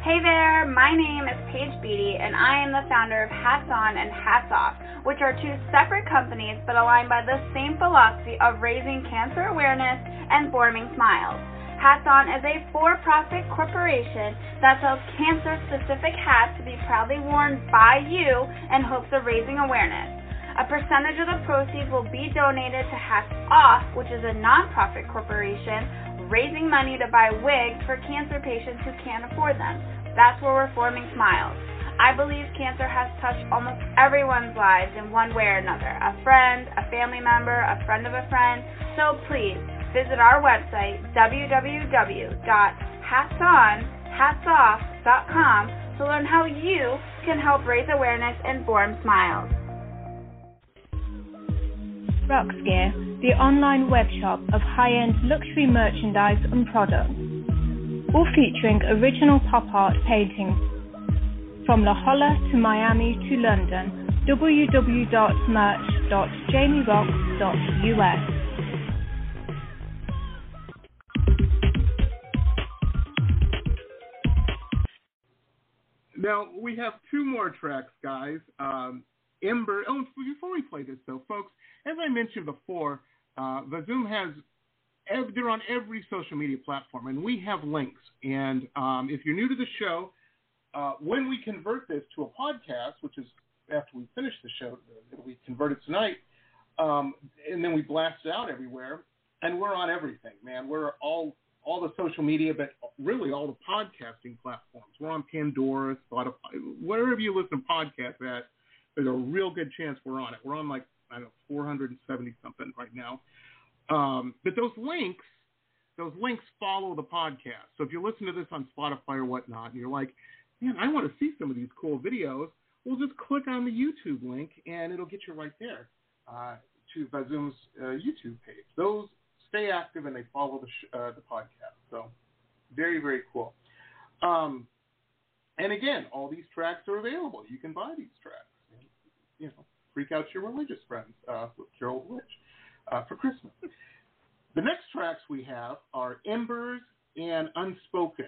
Hey there, my name is Paige Beatty, and I am the founder of Hats On and Hats Off, which are two separate companies but aligned by the same philosophy of raising cancer awareness and forming smiles. Hats On is a for profit corporation that sells cancer specific hats to be proudly worn by you in hopes of raising awareness. A percentage of the proceeds will be donated to Hats Off, which is a nonprofit corporation raising money to buy wigs for cancer patients who can't afford them. That's where we're forming smiles. I believe cancer has touched almost everyone's lives in one way or another a friend, a family member, a friend of a friend. So please, visit our website, www.hatsonhatsoff.com, to learn how you can help raise awareness and form smiles. Roxx Gear, the online webshop of high-end luxury merchandise and products, all featuring original pop art paintings from La Jolla to Miami to London. www.merch.jamieroxx.us Now we have two more tracks, guys. Um, Ember. Oh, before we play this, though, folks, as I mentioned before, uh, Vazum has. ev- They're on every social media platform, and we have links. And um, if you're new to the show, uh, when we convert this to a podcast, which is after we finish the show, uh, we convert it tonight, um, and then we blast it out everywhere. And we're on everything, man. We're all all the social media, but really all the podcasting platforms. We're on Pandora, Spotify, wherever you listen to podcasts at. There's a real good chance we're on it. We're on like I don't know 470 something right now. Um, but those links, those links follow the podcast. So if you listen to this on Spotify or whatnot, and you're like, man, I want to see some of these cool videos, well, just click on the YouTube link and it'll get you right there uh, to Vazum's uh, YouTube page. Those stay active and they follow the sh- uh, the podcast. So very very cool. Um, and again, all these tracks are available. You can buy these tracks. You know, freak out your religious friends uh, with Carol Witch uh, for Christmas. The next tracks we have are Embers and Unspoken.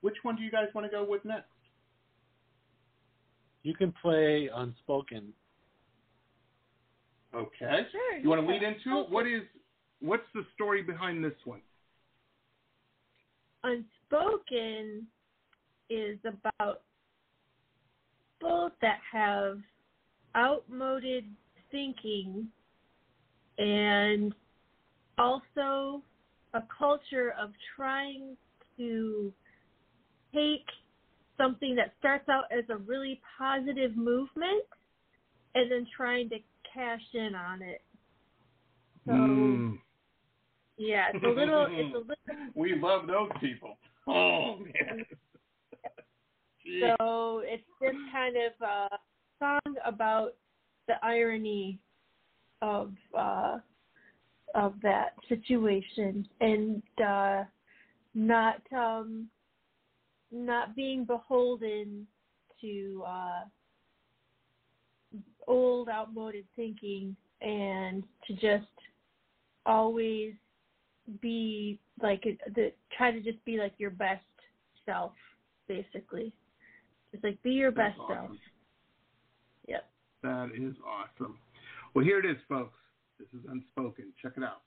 Which one do you guys want to go with next? You can play Unspoken. Okay. Sure. You want to lead into it? What is what's the story behind this one? Unspoken is about people that have outmoded thinking and also a culture of trying to take something that starts out as a really positive movement and then trying to cash in on it. So Mm. yeah, it's a little it's a little we love those people. Oh man. So it's this kind of uh, song about the irony of uh, of that situation and uh, not um, not being beholden to uh, old, outmoded thinking, and to just always be like the try to just be like your best self, basically. Just like be your That's best self. awesome. Yep. That is awesome. Well, here it is, folks. This is Unspoken. Check it out.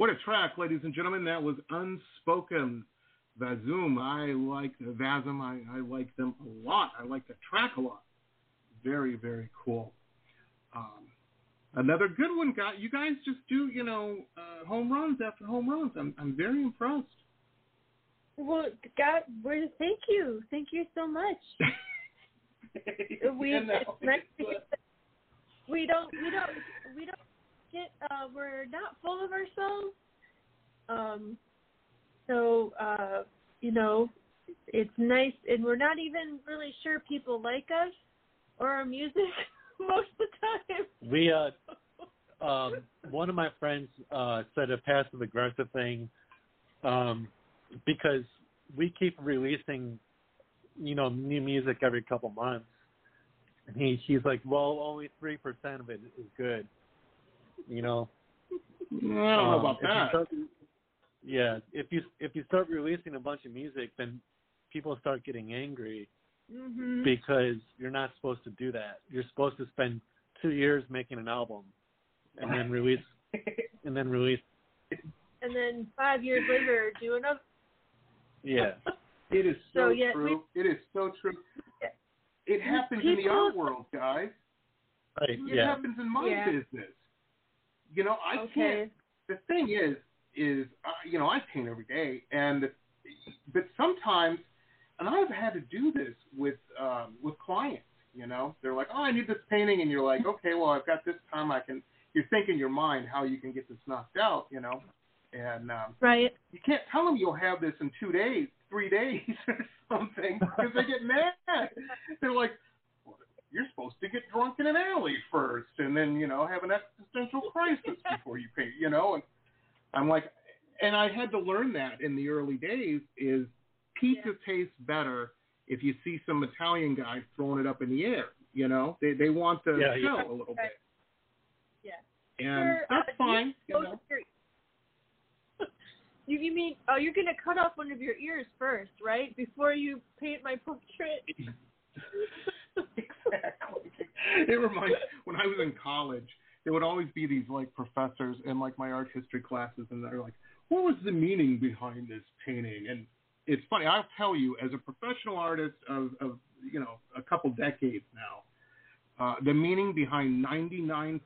What a track, ladies and gentlemen. That was Unspoken Vazum. I like Vazum. I, I like them a lot. I like the track a lot. Very, very cool. Um, another good one, guy. You guys just do, you know, uh, home runs after home runs. I'm, I'm very impressed. Well, God, we're, thank you, thank you so much. we You know, it's nice to it's, get the- we don't we don't we don't get uh we're not full of ourselves. Um so uh you know it's nice and we're not even really sure people like us or our music most of the time. We uh um one of my friends uh said a passive aggressive thing um because we keep releasing you know new music every couple months and he he's like well only 3% of it is good you know I don't know Um, about if you that. start- yeah if you if you start releasing a bunch of music then people start getting angry Mhm. because you're not supposed to do that. You're supposed to spend two years making an album and then release and then release. and then 5 years later do another Yeah, It is so, So, yeah, true. it is so true. It happens in the art world, guys. right. It Yeah, happens in my Yeah. business. You know, I Okay. can't. The thing is, is uh, you know, I paint every day, and but sometimes, and I've had to do this with um, with clients. You know, they're like, "Oh, I need this painting," and you're like, "Okay, well, I've got this time. I can." You think in your mind how you can get this knocked out. You know, and um, right you can't tell them you'll have this in two days, three days, or something, because they get mad. They're like, "You're supposed to get drunk in an alley first, and then you know have an existential crisis before you paint." You know, and I'm like, and I had to learn that in the early days. Is pizza tastes better if you see some Italian guy throwing it up in the air. You know, they they want to Yeah, show yeah. a little Okay. bit, yeah and Sure, that's uh, fine. you, You know. you you mean oh you're gonna cut off one of your ears first, right? Before you paint my portrait. exactly. It reminds when I was in college, there would always be these like professors in like my art history classes, and they're like, "What was the meaning behind this painting?" And it's funny. I'll tell you, as a professional artist of, of you know a couple decades now, uh, the meaning behind 99%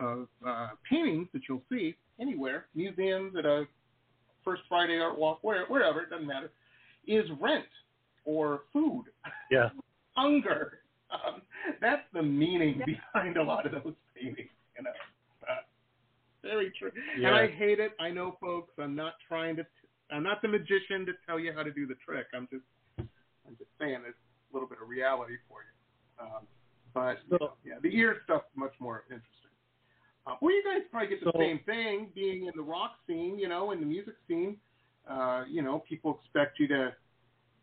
of uh, paintings that you'll see anywhere, museums, at a First Friday Art Walk, where, wherever, it doesn't matter, is rent or food yeah, hunger. Um, that's the meaning behind a lot of those paintings, you know. Uh, very true. Yeah. And I hate it. I know, folks. I'm not trying to. I'm not the magician to tell you how to do the trick. I'm just. I'm just saying there's a little bit of reality for you. Um, but So- yeah, the ear stuff's much more interesting. Uh, well, you guys probably get the So- same thing being in the rock scene, you know, in the music scene. Uh, you know, people expect you to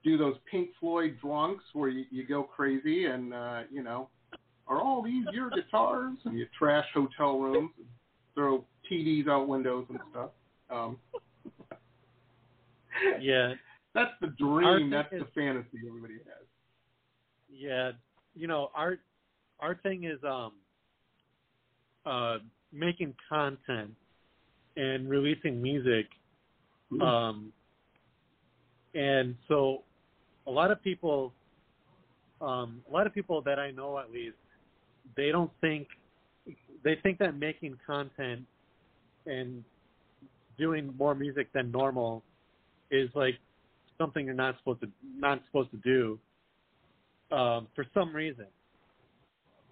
do those Pink Floyd drunks where you, you go crazy and uh, you know, are all these your guitars? And you trash hotel rooms and throw TVs out windows and stuff. Um, yeah, that's the dream. thing That's is- the fantasy everybody has. yeah. You know, our our thing is um uh making content and releasing music. Um, and so a lot of people, um, a lot of people that I know at least, they don't think, they think that making content and doing more music than normal is like something you're not supposed to not supposed to do um, for some reason.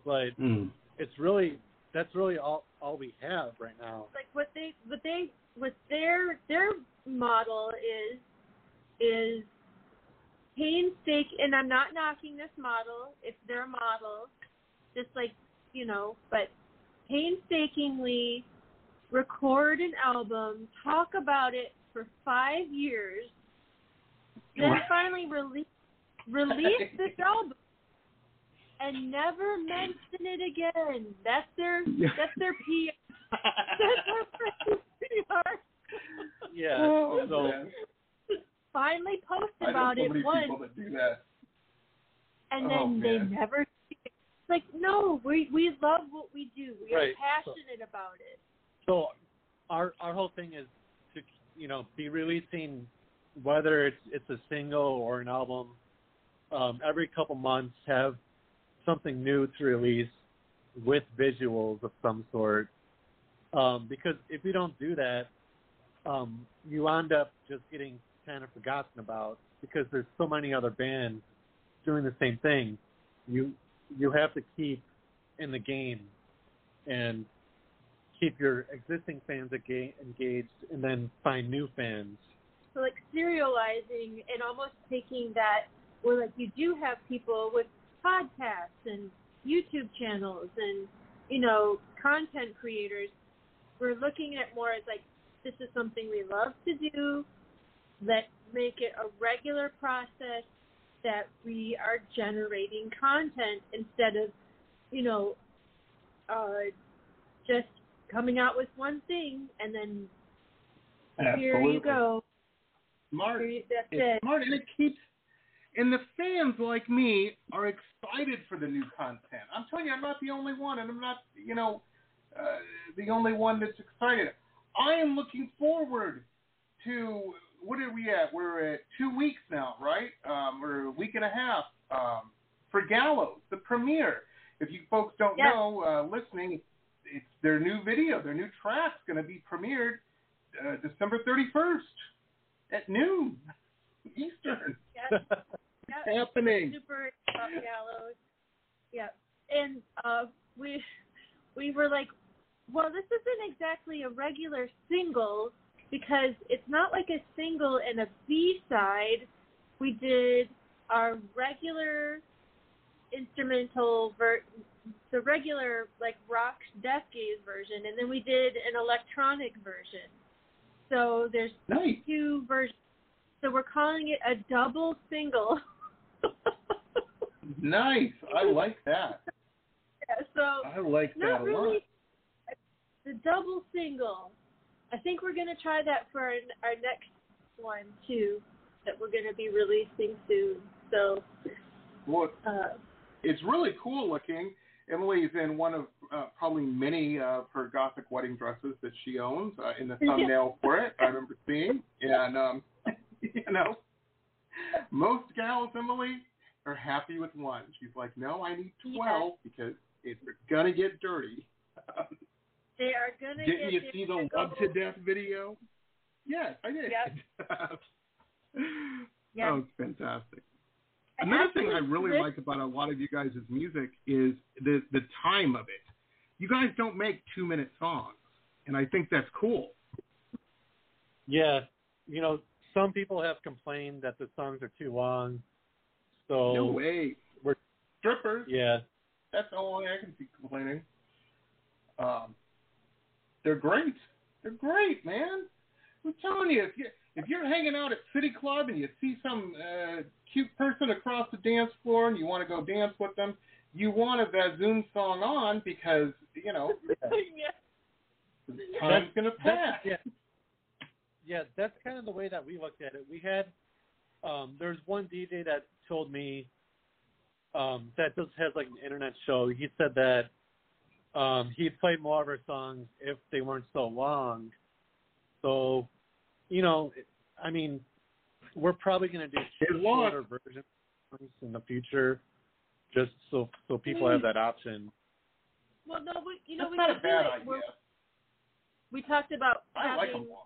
But it's really that's really all all we have right now. like what they what they what their their model is is painstaking and I'm not knocking this model, it's their model, just like you know, but painstakingly record an album, talk about it for five years, then Right. finally release release this album and never mention it again. That's their that's their PR. That's their PR. Yeah. Oh, so man. Finally post I know about so it once, that do that. and Oh, then they man. never. It's like no, we we love what we do. We Right. are passionate about it. so our our whole thing is to you know be releasing whether it's it's a single or an album um, every couple months have something new to release with visuals of some sort um, because if you don't do that um, you end up just getting kind of forgotten about because there's so many other bands doing the same thing you you have to keep in the game and keep your existing fans engaged and then find new fans. So like serializing and almost taking that where like you do have people with podcasts and YouTube channels and you know content creators. We're looking at more as like this is something we love to do. Let's make it a regular process that we are generating content instead of you know uh, just coming out with one thing and then Absolutely. here you go. Smart. You, that's it's it. smart, and it keeps. And the fans like me are excited for the new content. I'm telling you, I'm not the only one, and I'm not, you know, uh, the only one that's excited. I am looking forward to what are we at? We're at two weeks now, right? Um, we're a week and a half um, for Gallows, the premiere. If you folks don't Yes. know, uh, listening, it's their new video, their new track's going to be premiered uh, December 31st at noon Eastern. Yes. Yep. Happening. Super gallows. Yep. And uh, we we were like, well, this isn't exactly a regular single because it's not like a single and a B side. We did our regular instrumental ver- the regular like rock death gaze version and then we did an electronic version. So there's Nice. two versions. So we're calling it a double single. Nice. I like that. Yeah, so I like that not a really lot. the double single. I think we're gonna try that for our, our next one too, that we're gonna be releasing soon. So Well, uh, it's really cool looking. Emily's in one of uh, probably many of her gothic wedding dresses that she owns uh, in the thumbnail for it. I remember seeing, and um, you know, most gals, Emily, are happy with one. She's like, no, I need twelve because it's gonna get dirty. they are gonna Didn't get you see the different love to death video? Yes, I did. Yep. Yep. Oh, it's fantastic. Another thing I really like about a lot of you guys' music is the the time of it. You guys don't make two minute songs, and I think that's cool. Yeah, you know, some people have complained that the songs are too long. So no way. we're- strippers. yeah, That's the only way I can see complaining. Um, they're great. They're great, man. I'm telling you, if you if you're hanging out at City Club and you see some uh, cute person across the dance floor and you want to go dance with them, you want a Vazum song on because you know yeah. time's gonna that's, pass. yeah, yeah, that's kind of the way that we looked at it. We had um, there's one DJ that told me um, that just has like an internet show. He said that um, he'd play more of our songs if they weren't so long. So, you know, I mean, we're probably going to do It's long. shorter versions in the future, just so so people have that option. Well, no, we, you know, That's we not a could do bad it. idea. We're- We talked about I having them long.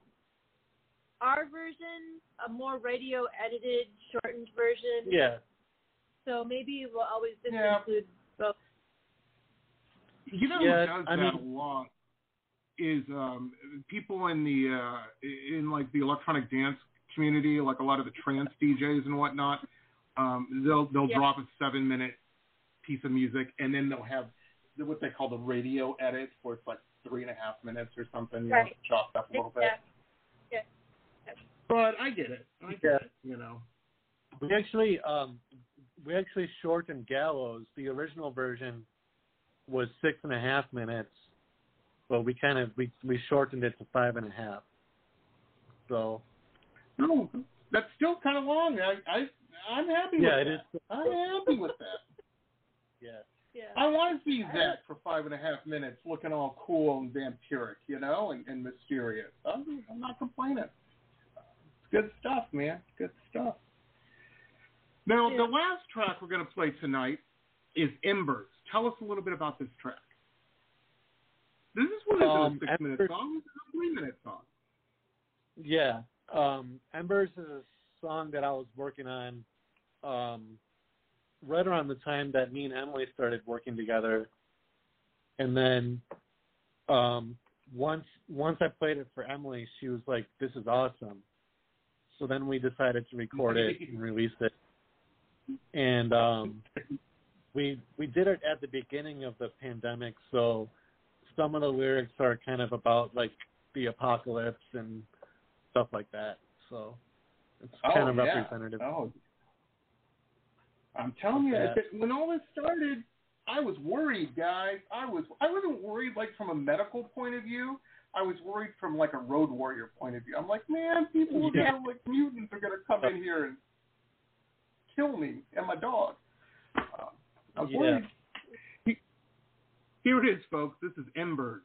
our version, a more radio edited, shortened version. Yeah, So maybe we'll always just Yeah. include both. You know Yeah, who does I that mean- a lot is um, people in the uh, in like the electronic dance community, like a lot of the trance DJs and whatnot. Um, they'll they'll Yeah. drop a seven minute piece of music and then they'll have what they call the radio edit, where it's like three and a half minutes or something, you know, chopped up a little bit. Yeah. But I get it. I get Yeah. it. You know. we actually um, we actually shortened Gallows. The original version was six and a half minutes, but we kind of we we shortened it to five and a half. So No, that's still kind of long. I I I'm happy yeah, with it that. is. I'm happy with that. Yeah, Yeah. I want to see Zach for five and a half minutes looking all cool and vampiric, you know, and, and mysterious. I'm, I'm not complaining. It's good stuff, man. Good stuff. Now, Yeah. the last track we're going to play tonight is Embers. Tell us a little bit about this track. This is what is Um, it, a six minute Embers- song? This is a three minute song. Yeah. Um, Embers is a song that I was working on um, right around the time that me and Emily started working together. And then um, once once I played it for Emily, she was like, "This is awesome." So then we decided to record it and release it. And um, we we did it at the beginning of the pandemic, so some of the lyrics are kind of about like the apocalypse and stuff like that. So it's oh, kind Oh, of yeah. representative. Oh, I'm telling you, that when all this started, I was worried, guys. I was I wasn't worried like from a medical point of view. I was worried from like a road warrior point of view. I'm like, man, people are Yeah. gonna like mutants are gonna come in here and kill me and my dog. Yeah. He- Here it is, folks. This is Embers.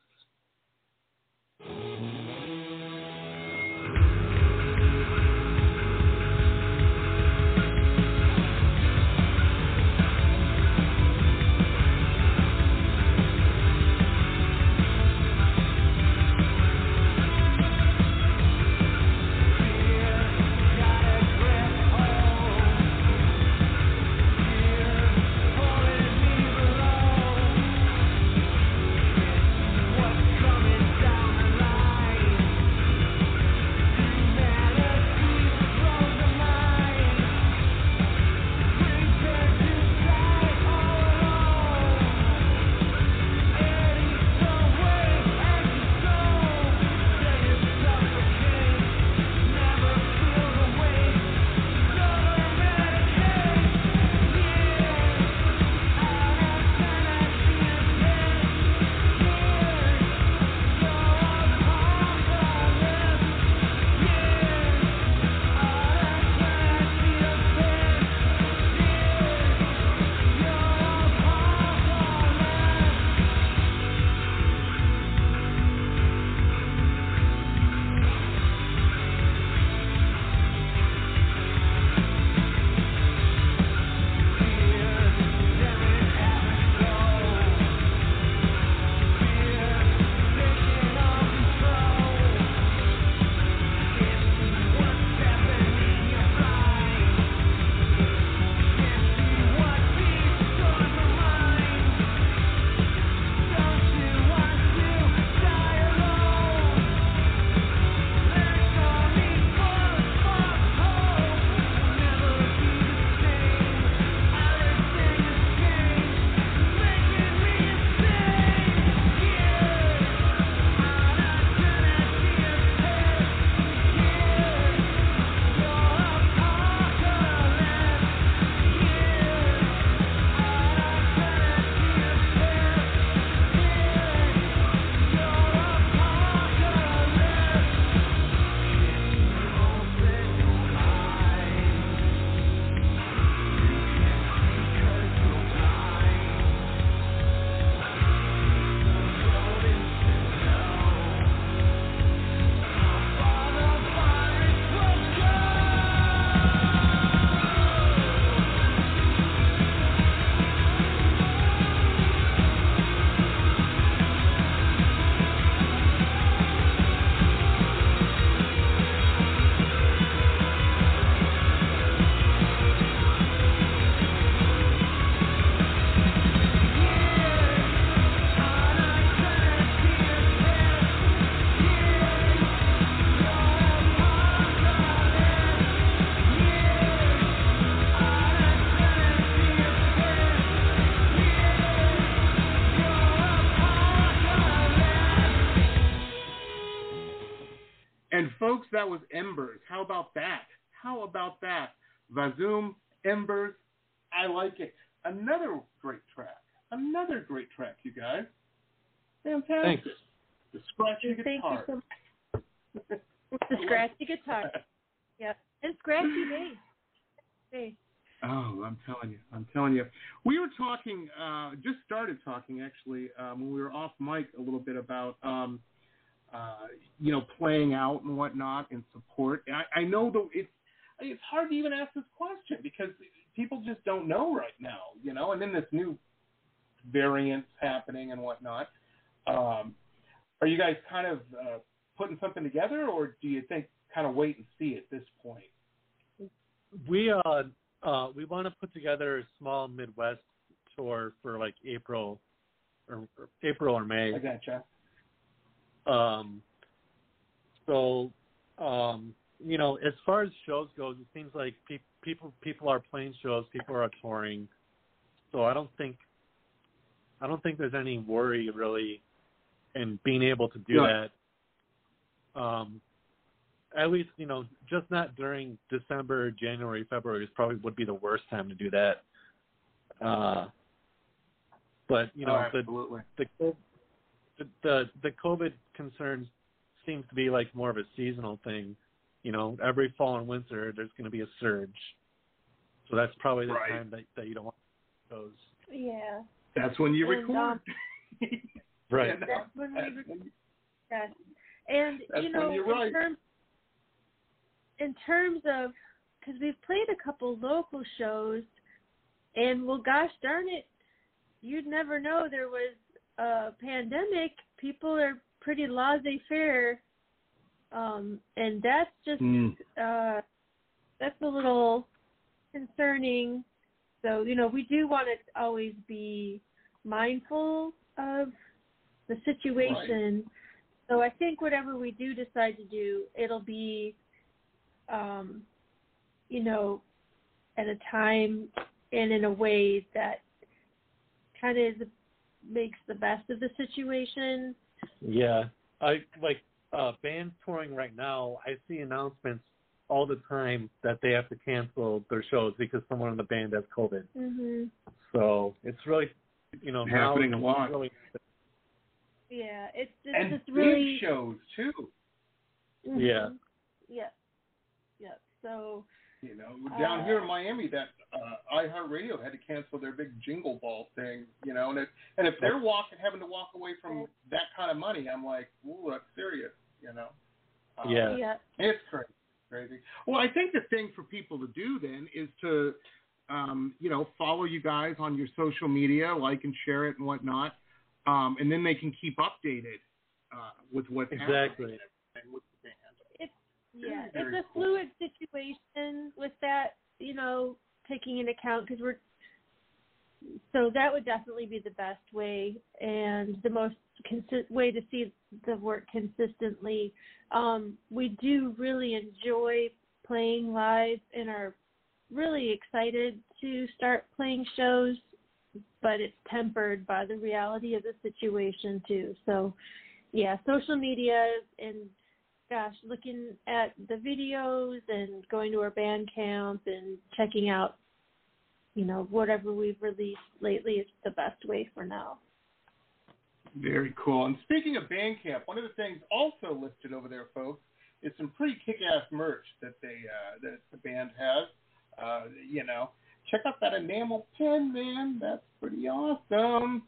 That was Embers. How about that? How about that? Vazum, Embers, I like it. Another great track. Another great track, you guys. Fantastic. Thanks. The scratchy Thank you guitar. so much. The scratchy guitar. Yep. And scratchy bass. Bass. Oh, I'm telling you, I'm telling you. We were talking, uh, just started talking actually um, when we were off mic a little bit about, um, uh, you know, playing out and whatnot and support. I, I know though it's it's hard to even ask this question because people just don't know right now, you know. And then this new variants happening and whatnot. Um, are you guys kind of uh, putting something together, or do you think kind of wait and see at this point? We uh uh, we want to put together a small Midwest tour for like April or, or April or May. I gotcha. Um, so, um, you know, as far as shows goes, it seems like pe- people people are playing shows, people are touring. So I don't think I don't think there's any worry really in being able to do yeah. that. Um, at least you know just not during December, January, February is probably would be the worst time to do that. Uh, but you know oh, the, absolutely. the the the the COVID concerns seems to be like more of a seasonal thing. You know, every fall and winter there's going to be a surge, so that's probably the right. time that that you don't want those. Yeah. That's when you And, record. um, Right. That's when we That's record. when you- Yes. And That's you know, when you're in right. terms in terms of because we've played a couple local shows, and well, gosh darn it, you'd never know there was a pandemic. People are pretty laissez-faire, um, and that's just Mm. uh, that's a little concerning. So you know, we do want to always be mindful of the situation. So I think whatever we do decide to do, it'll be, um, you know, at a time and in a way that kind of makes the best of the situation. Yeah, I like uh, bands touring right now. I see announcements all the time that they have to cancel their shows because someone in the band has COVID. hmm So it's really, you know, now Happening a lot. Really, Yeah, it's it's And just really shows too. Mhm. Yeah. Yeah. Yeah. So You know, down Uh, here in Miami, that uh, iHeartRadio had to cancel their big Jingle Ball thing. You know, and it, and if they're walking, having to walk away from that kind of money, I'm like, ooh, that's serious. You know. Um, Yeah. yeah. It's crazy, crazy. Well, I think the thing for people to do then is to, um, you know, follow you guys on your social media, like and share it and whatnot, um, and then they can keep updated uh, with what's Exactly. happening and with the band. Yeah, it's a fluid situation with that, you know, taking into account because we're. So that would definitely be the best way and the most consi- way to see the work consistently. Um, we do really enjoy playing live and are really excited to start playing shows, but it's tempered by the reality of the situation too. So, yeah, social media and gosh, looking at the videos and going to our Bandcamp and checking out, you know, whatever we've released lately is the best way for now. Very cool. And speaking of Bandcamp, one of the things also listed over there, folks, is some pretty kick-ass merch that they uh, that the band has. Uh, you know, check out that enamel pin, man. That's pretty awesome.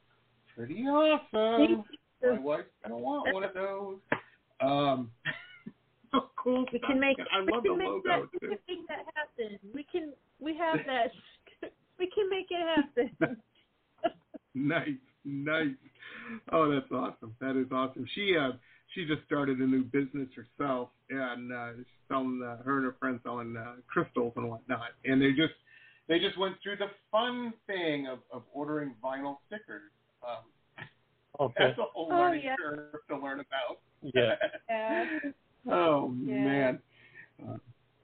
Pretty awesome. My wife's gonna want one of those. Um, cool. We can make I we love can the make logo that, we can make that happen. We can we have that. we can make it happen. nice, nice. Oh, that's awesome. That is awesome. She uh she just started a new business herself, and uh, she's selling uh, her and her friend selling uh, crystals and whatnot. And they just they just went through the fun thing of of ordering vinyl stickers. Um, okay. that's a whole Oh, learning yeah. curve to learn about. Yeah. Yeah. oh Yeah. man. Uh,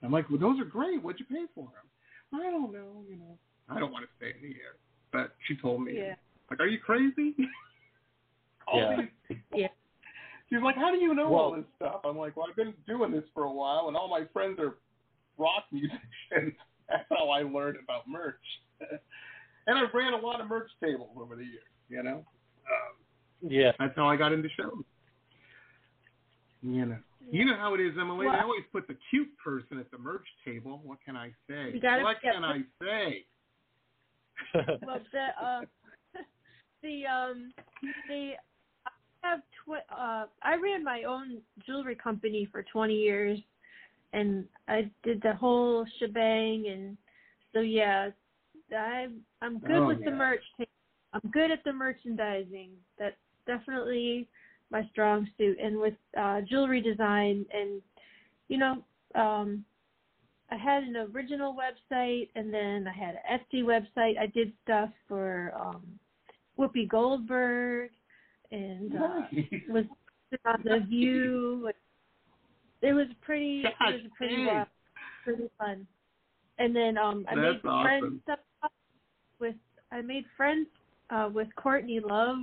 I'm like, well, those are great. What'd you pay for them? I don't know. You know, I don't want to say in the air, but she told me. Yeah. Like, are you crazy? Yeah. these Yeah. She's like, how do you know all this stuff? I'm like, well, I've been doing this for a while, and all my friends are rock musicians. That's how I learned about merch. and I've ran a lot of merch tables over the years, you know? Um, Yeah. that's how I got into shows. You know. You know how it is, Emily. Well- they always put the cute person at the merch table. What can I say? Gotta- what yeah, can I say? well, the uh, the um, the I have tw- uh, I ran my own jewelry company for 20 years, and I did the whole shebang, and so yeah, I I'm good Oh, with the yeah. merch. I'm good at the merchandising. That's definitely my strong suit, and with uh, jewelry design, and you know, um, I had an original website and then I had an Etsy website. I did stuff for um Whoopi Goldberg and uh, was on the View. It was pretty. Gosh, it was pretty wild, pretty fun. And then um I That's made friends awesome. stuff with I made friends uh with Courtney Love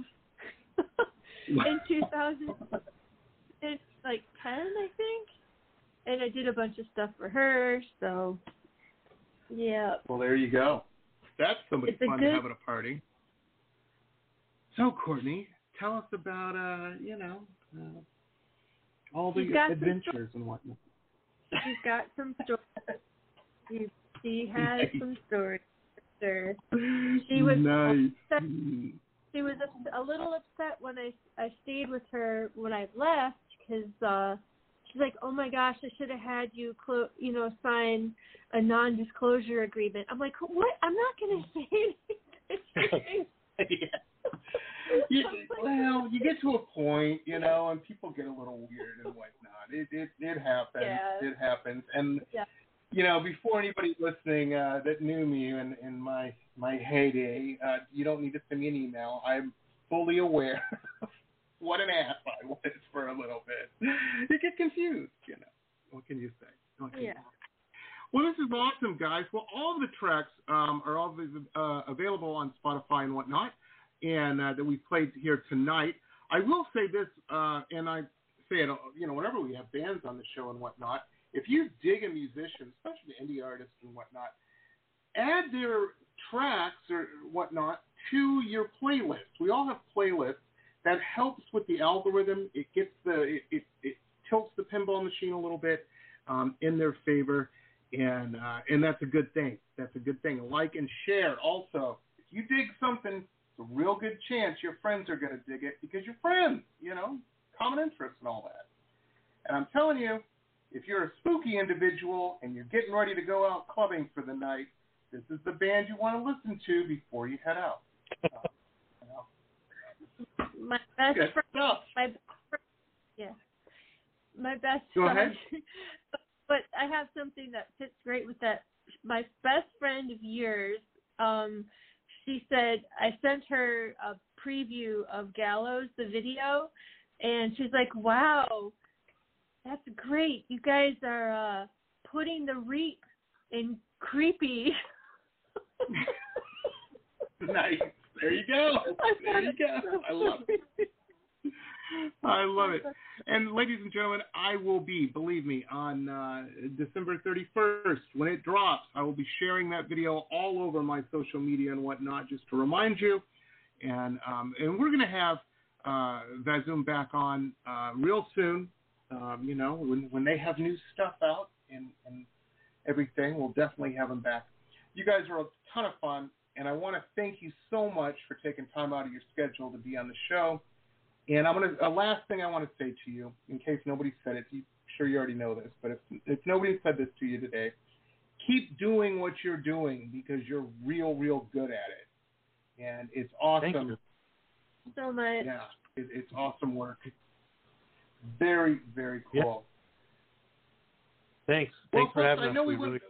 in 2000 it's like 10 I think and I did a bunch of stuff for her so yeah Well, there you go. That's somebody fun good- to have at a party. So, Courtney, tell us about uh, you know, uh, all the adventures and whatnot. she's got some stories she, has Nice. some stories sure she was nice. upset she was a, a little upset when I I stayed with her when I left because uh, she's like, oh my gosh, I should have had you, clo- you know, sign a non-disclosure agreement. I'm like, what? I'm not going to say anything. You, well, you get to a point, you know, and people get a little weird and whatnot. It it it happens. Yeah. It happens. And Yeah. you know, before anybody listening uh, that knew me in in my my heyday, uh, you don't need to send me an email. I'm fully aware of what an ass I was for a little bit. You get confused, you know. What can you say? What can you Yeah. say? Well, this is awesome, guys. Well, all the tracks um, are all uh, available on Spotify and whatnot, and uh, that we played here tonight. I will say this, uh, and I say it, you know, whenever we have bands on the show and whatnot, if you dig a musician, especially indie artists and whatnot, add their tracks or whatnot to your playlist. We all have playlists. That helps with the algorithm. It gets the it, it, it tilts the pinball machine a little bit um, in their favor, and uh, and that's a good thing. That's a good thing. Like and share. Also, if you dig something, it's a real good chance your friends are going to dig it because you're friends. You know, common interests and all that. And I'm telling you, if you're a spooky individual and you're getting ready to go out clubbing for the night, this is the band you want to listen to before you head out. Uh. My best Good friend, stuff. my best friend, yeah, my best Go friend. ahead. but I have something that fits great with that. My best friend of years, um, she said I sent her a preview of Gallows, the video, and she's like, "Wow, that's great! You guys are uh, putting the reap in creepy." nice. There you go. There you go. I love it. I love it. And ladies and gentlemen, I will be, believe me, on uh, December 31st when it drops. I will be sharing that video all over my social media and whatnot, just to remind you. And um, and we're going to have uh, Vazum back on uh, real soon. Um, you know, when when they have new stuff out and and everything, we'll definitely have them back. You guys are a ton of fun, and I want to thank you so much for taking time out of your schedule to be on the show. And I'm gonna a last thing I want to say to you, in case nobody said it. You, sure you already know this, but if if nobody said this to you today, keep doing what you're doing because you're real, real good at it, and it's awesome. Thank you. so much. Yeah, it, it's awesome work. Very, very cool. Thanks. Well, Thanks for folks, having I us. know we We went- really-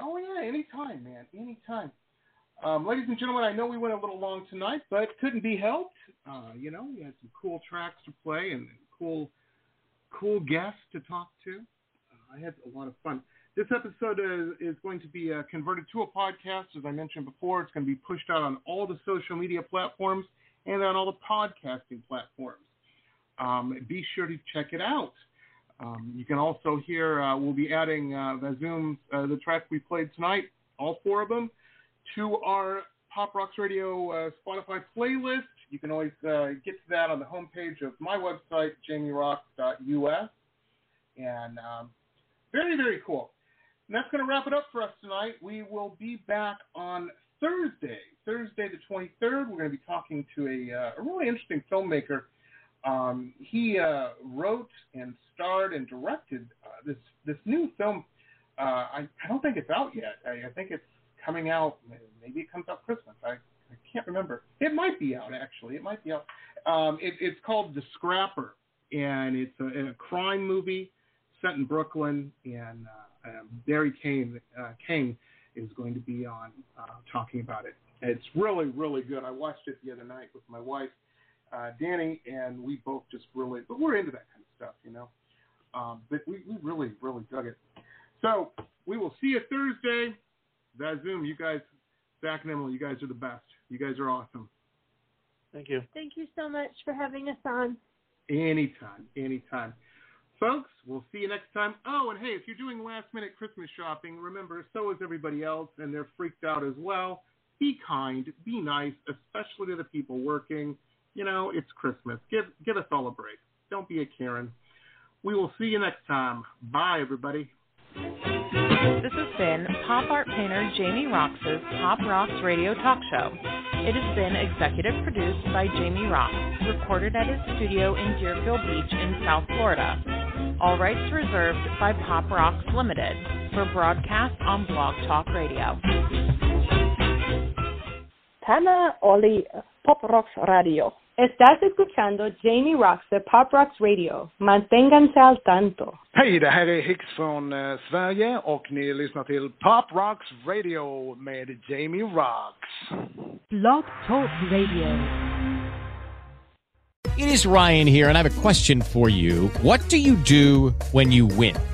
Oh yeah, anytime, man, anytime. Um, ladies and gentlemen, I know we went a little long tonight, but couldn't be helped. Uh, you know, we had some cool tracks to play and cool, cool guests to talk to. Uh, I had a lot of fun. This episode is, is going to be uh, converted to a podcast, as I mentioned before. It's going to be pushed out on all the social media platforms and on all the podcasting platforms. Um, be sure to check it out. Um, you can also hear, uh, we'll be adding uh, uh, the track we played tonight, all four of them, to our Pop Rocks Radio uh, Spotify playlist. You can always uh, get to that on the homepage of my website, jamieroxx.us. And um, very, very cool. And that's going to wrap it up for us tonight. We will be back on Thursday, Thursday the 23rd. We're going to be talking to a, uh, a really interesting filmmaker. Um, he uh, wrote and starred and directed uh, this this new film. Uh, I, I don't think it's out yet. I, I think it's coming out. Maybe it comes out Christmas. I, I can't remember. It might be out actually. It might be out. Um, it, it's called The Scrapper, and it's a, a crime movie set in Brooklyn. And uh, um, Barry Kane, uh, King is going to be on uh, talking about it. It's really, really good. I watched it the other night with my wife, uh, Danny, and we both just really, but we're into that kind of stuff, you know. Um, but we, we really, really dug it. So we will see you Thursday. Vazum, you guys, Zach and Emily, you guys are the best. You guys are awesome. Thank you. Thank you so much for having us on. Anytime, anytime. Folks, we'll see you next time. Oh, and hey, if you're doing last minute Christmas shopping, remember, so is everybody else, and they're freaked out as well. Be kind, be nice, especially to the people working. You know, it's Christmas. Give give us all a break. Don't be a Karen. We will see you next time. Bye, everybody. This has been pop art painter Jamie Roxx's Pop Rocks Radio Talk Show. It has been executive produced by Jamie Roxx, recorded at his studio in Deerfield Beach in South Florida. All rights reserved by Pop Rocks Limited for broadcast on Blog Talk Radio. Tana Oli, Pop Rocks Radio. Estás escuchando Jamie Roxx de Pop Rocks Radio. Manténganse al tanto. Hej, det här är Hicks från eh, Sverige och ni lyssnar till Pop Rocks Radio med Jamie Roxx. Blog Talk Radio. It is Ryan here, and I have a question for you. What do you do when you win?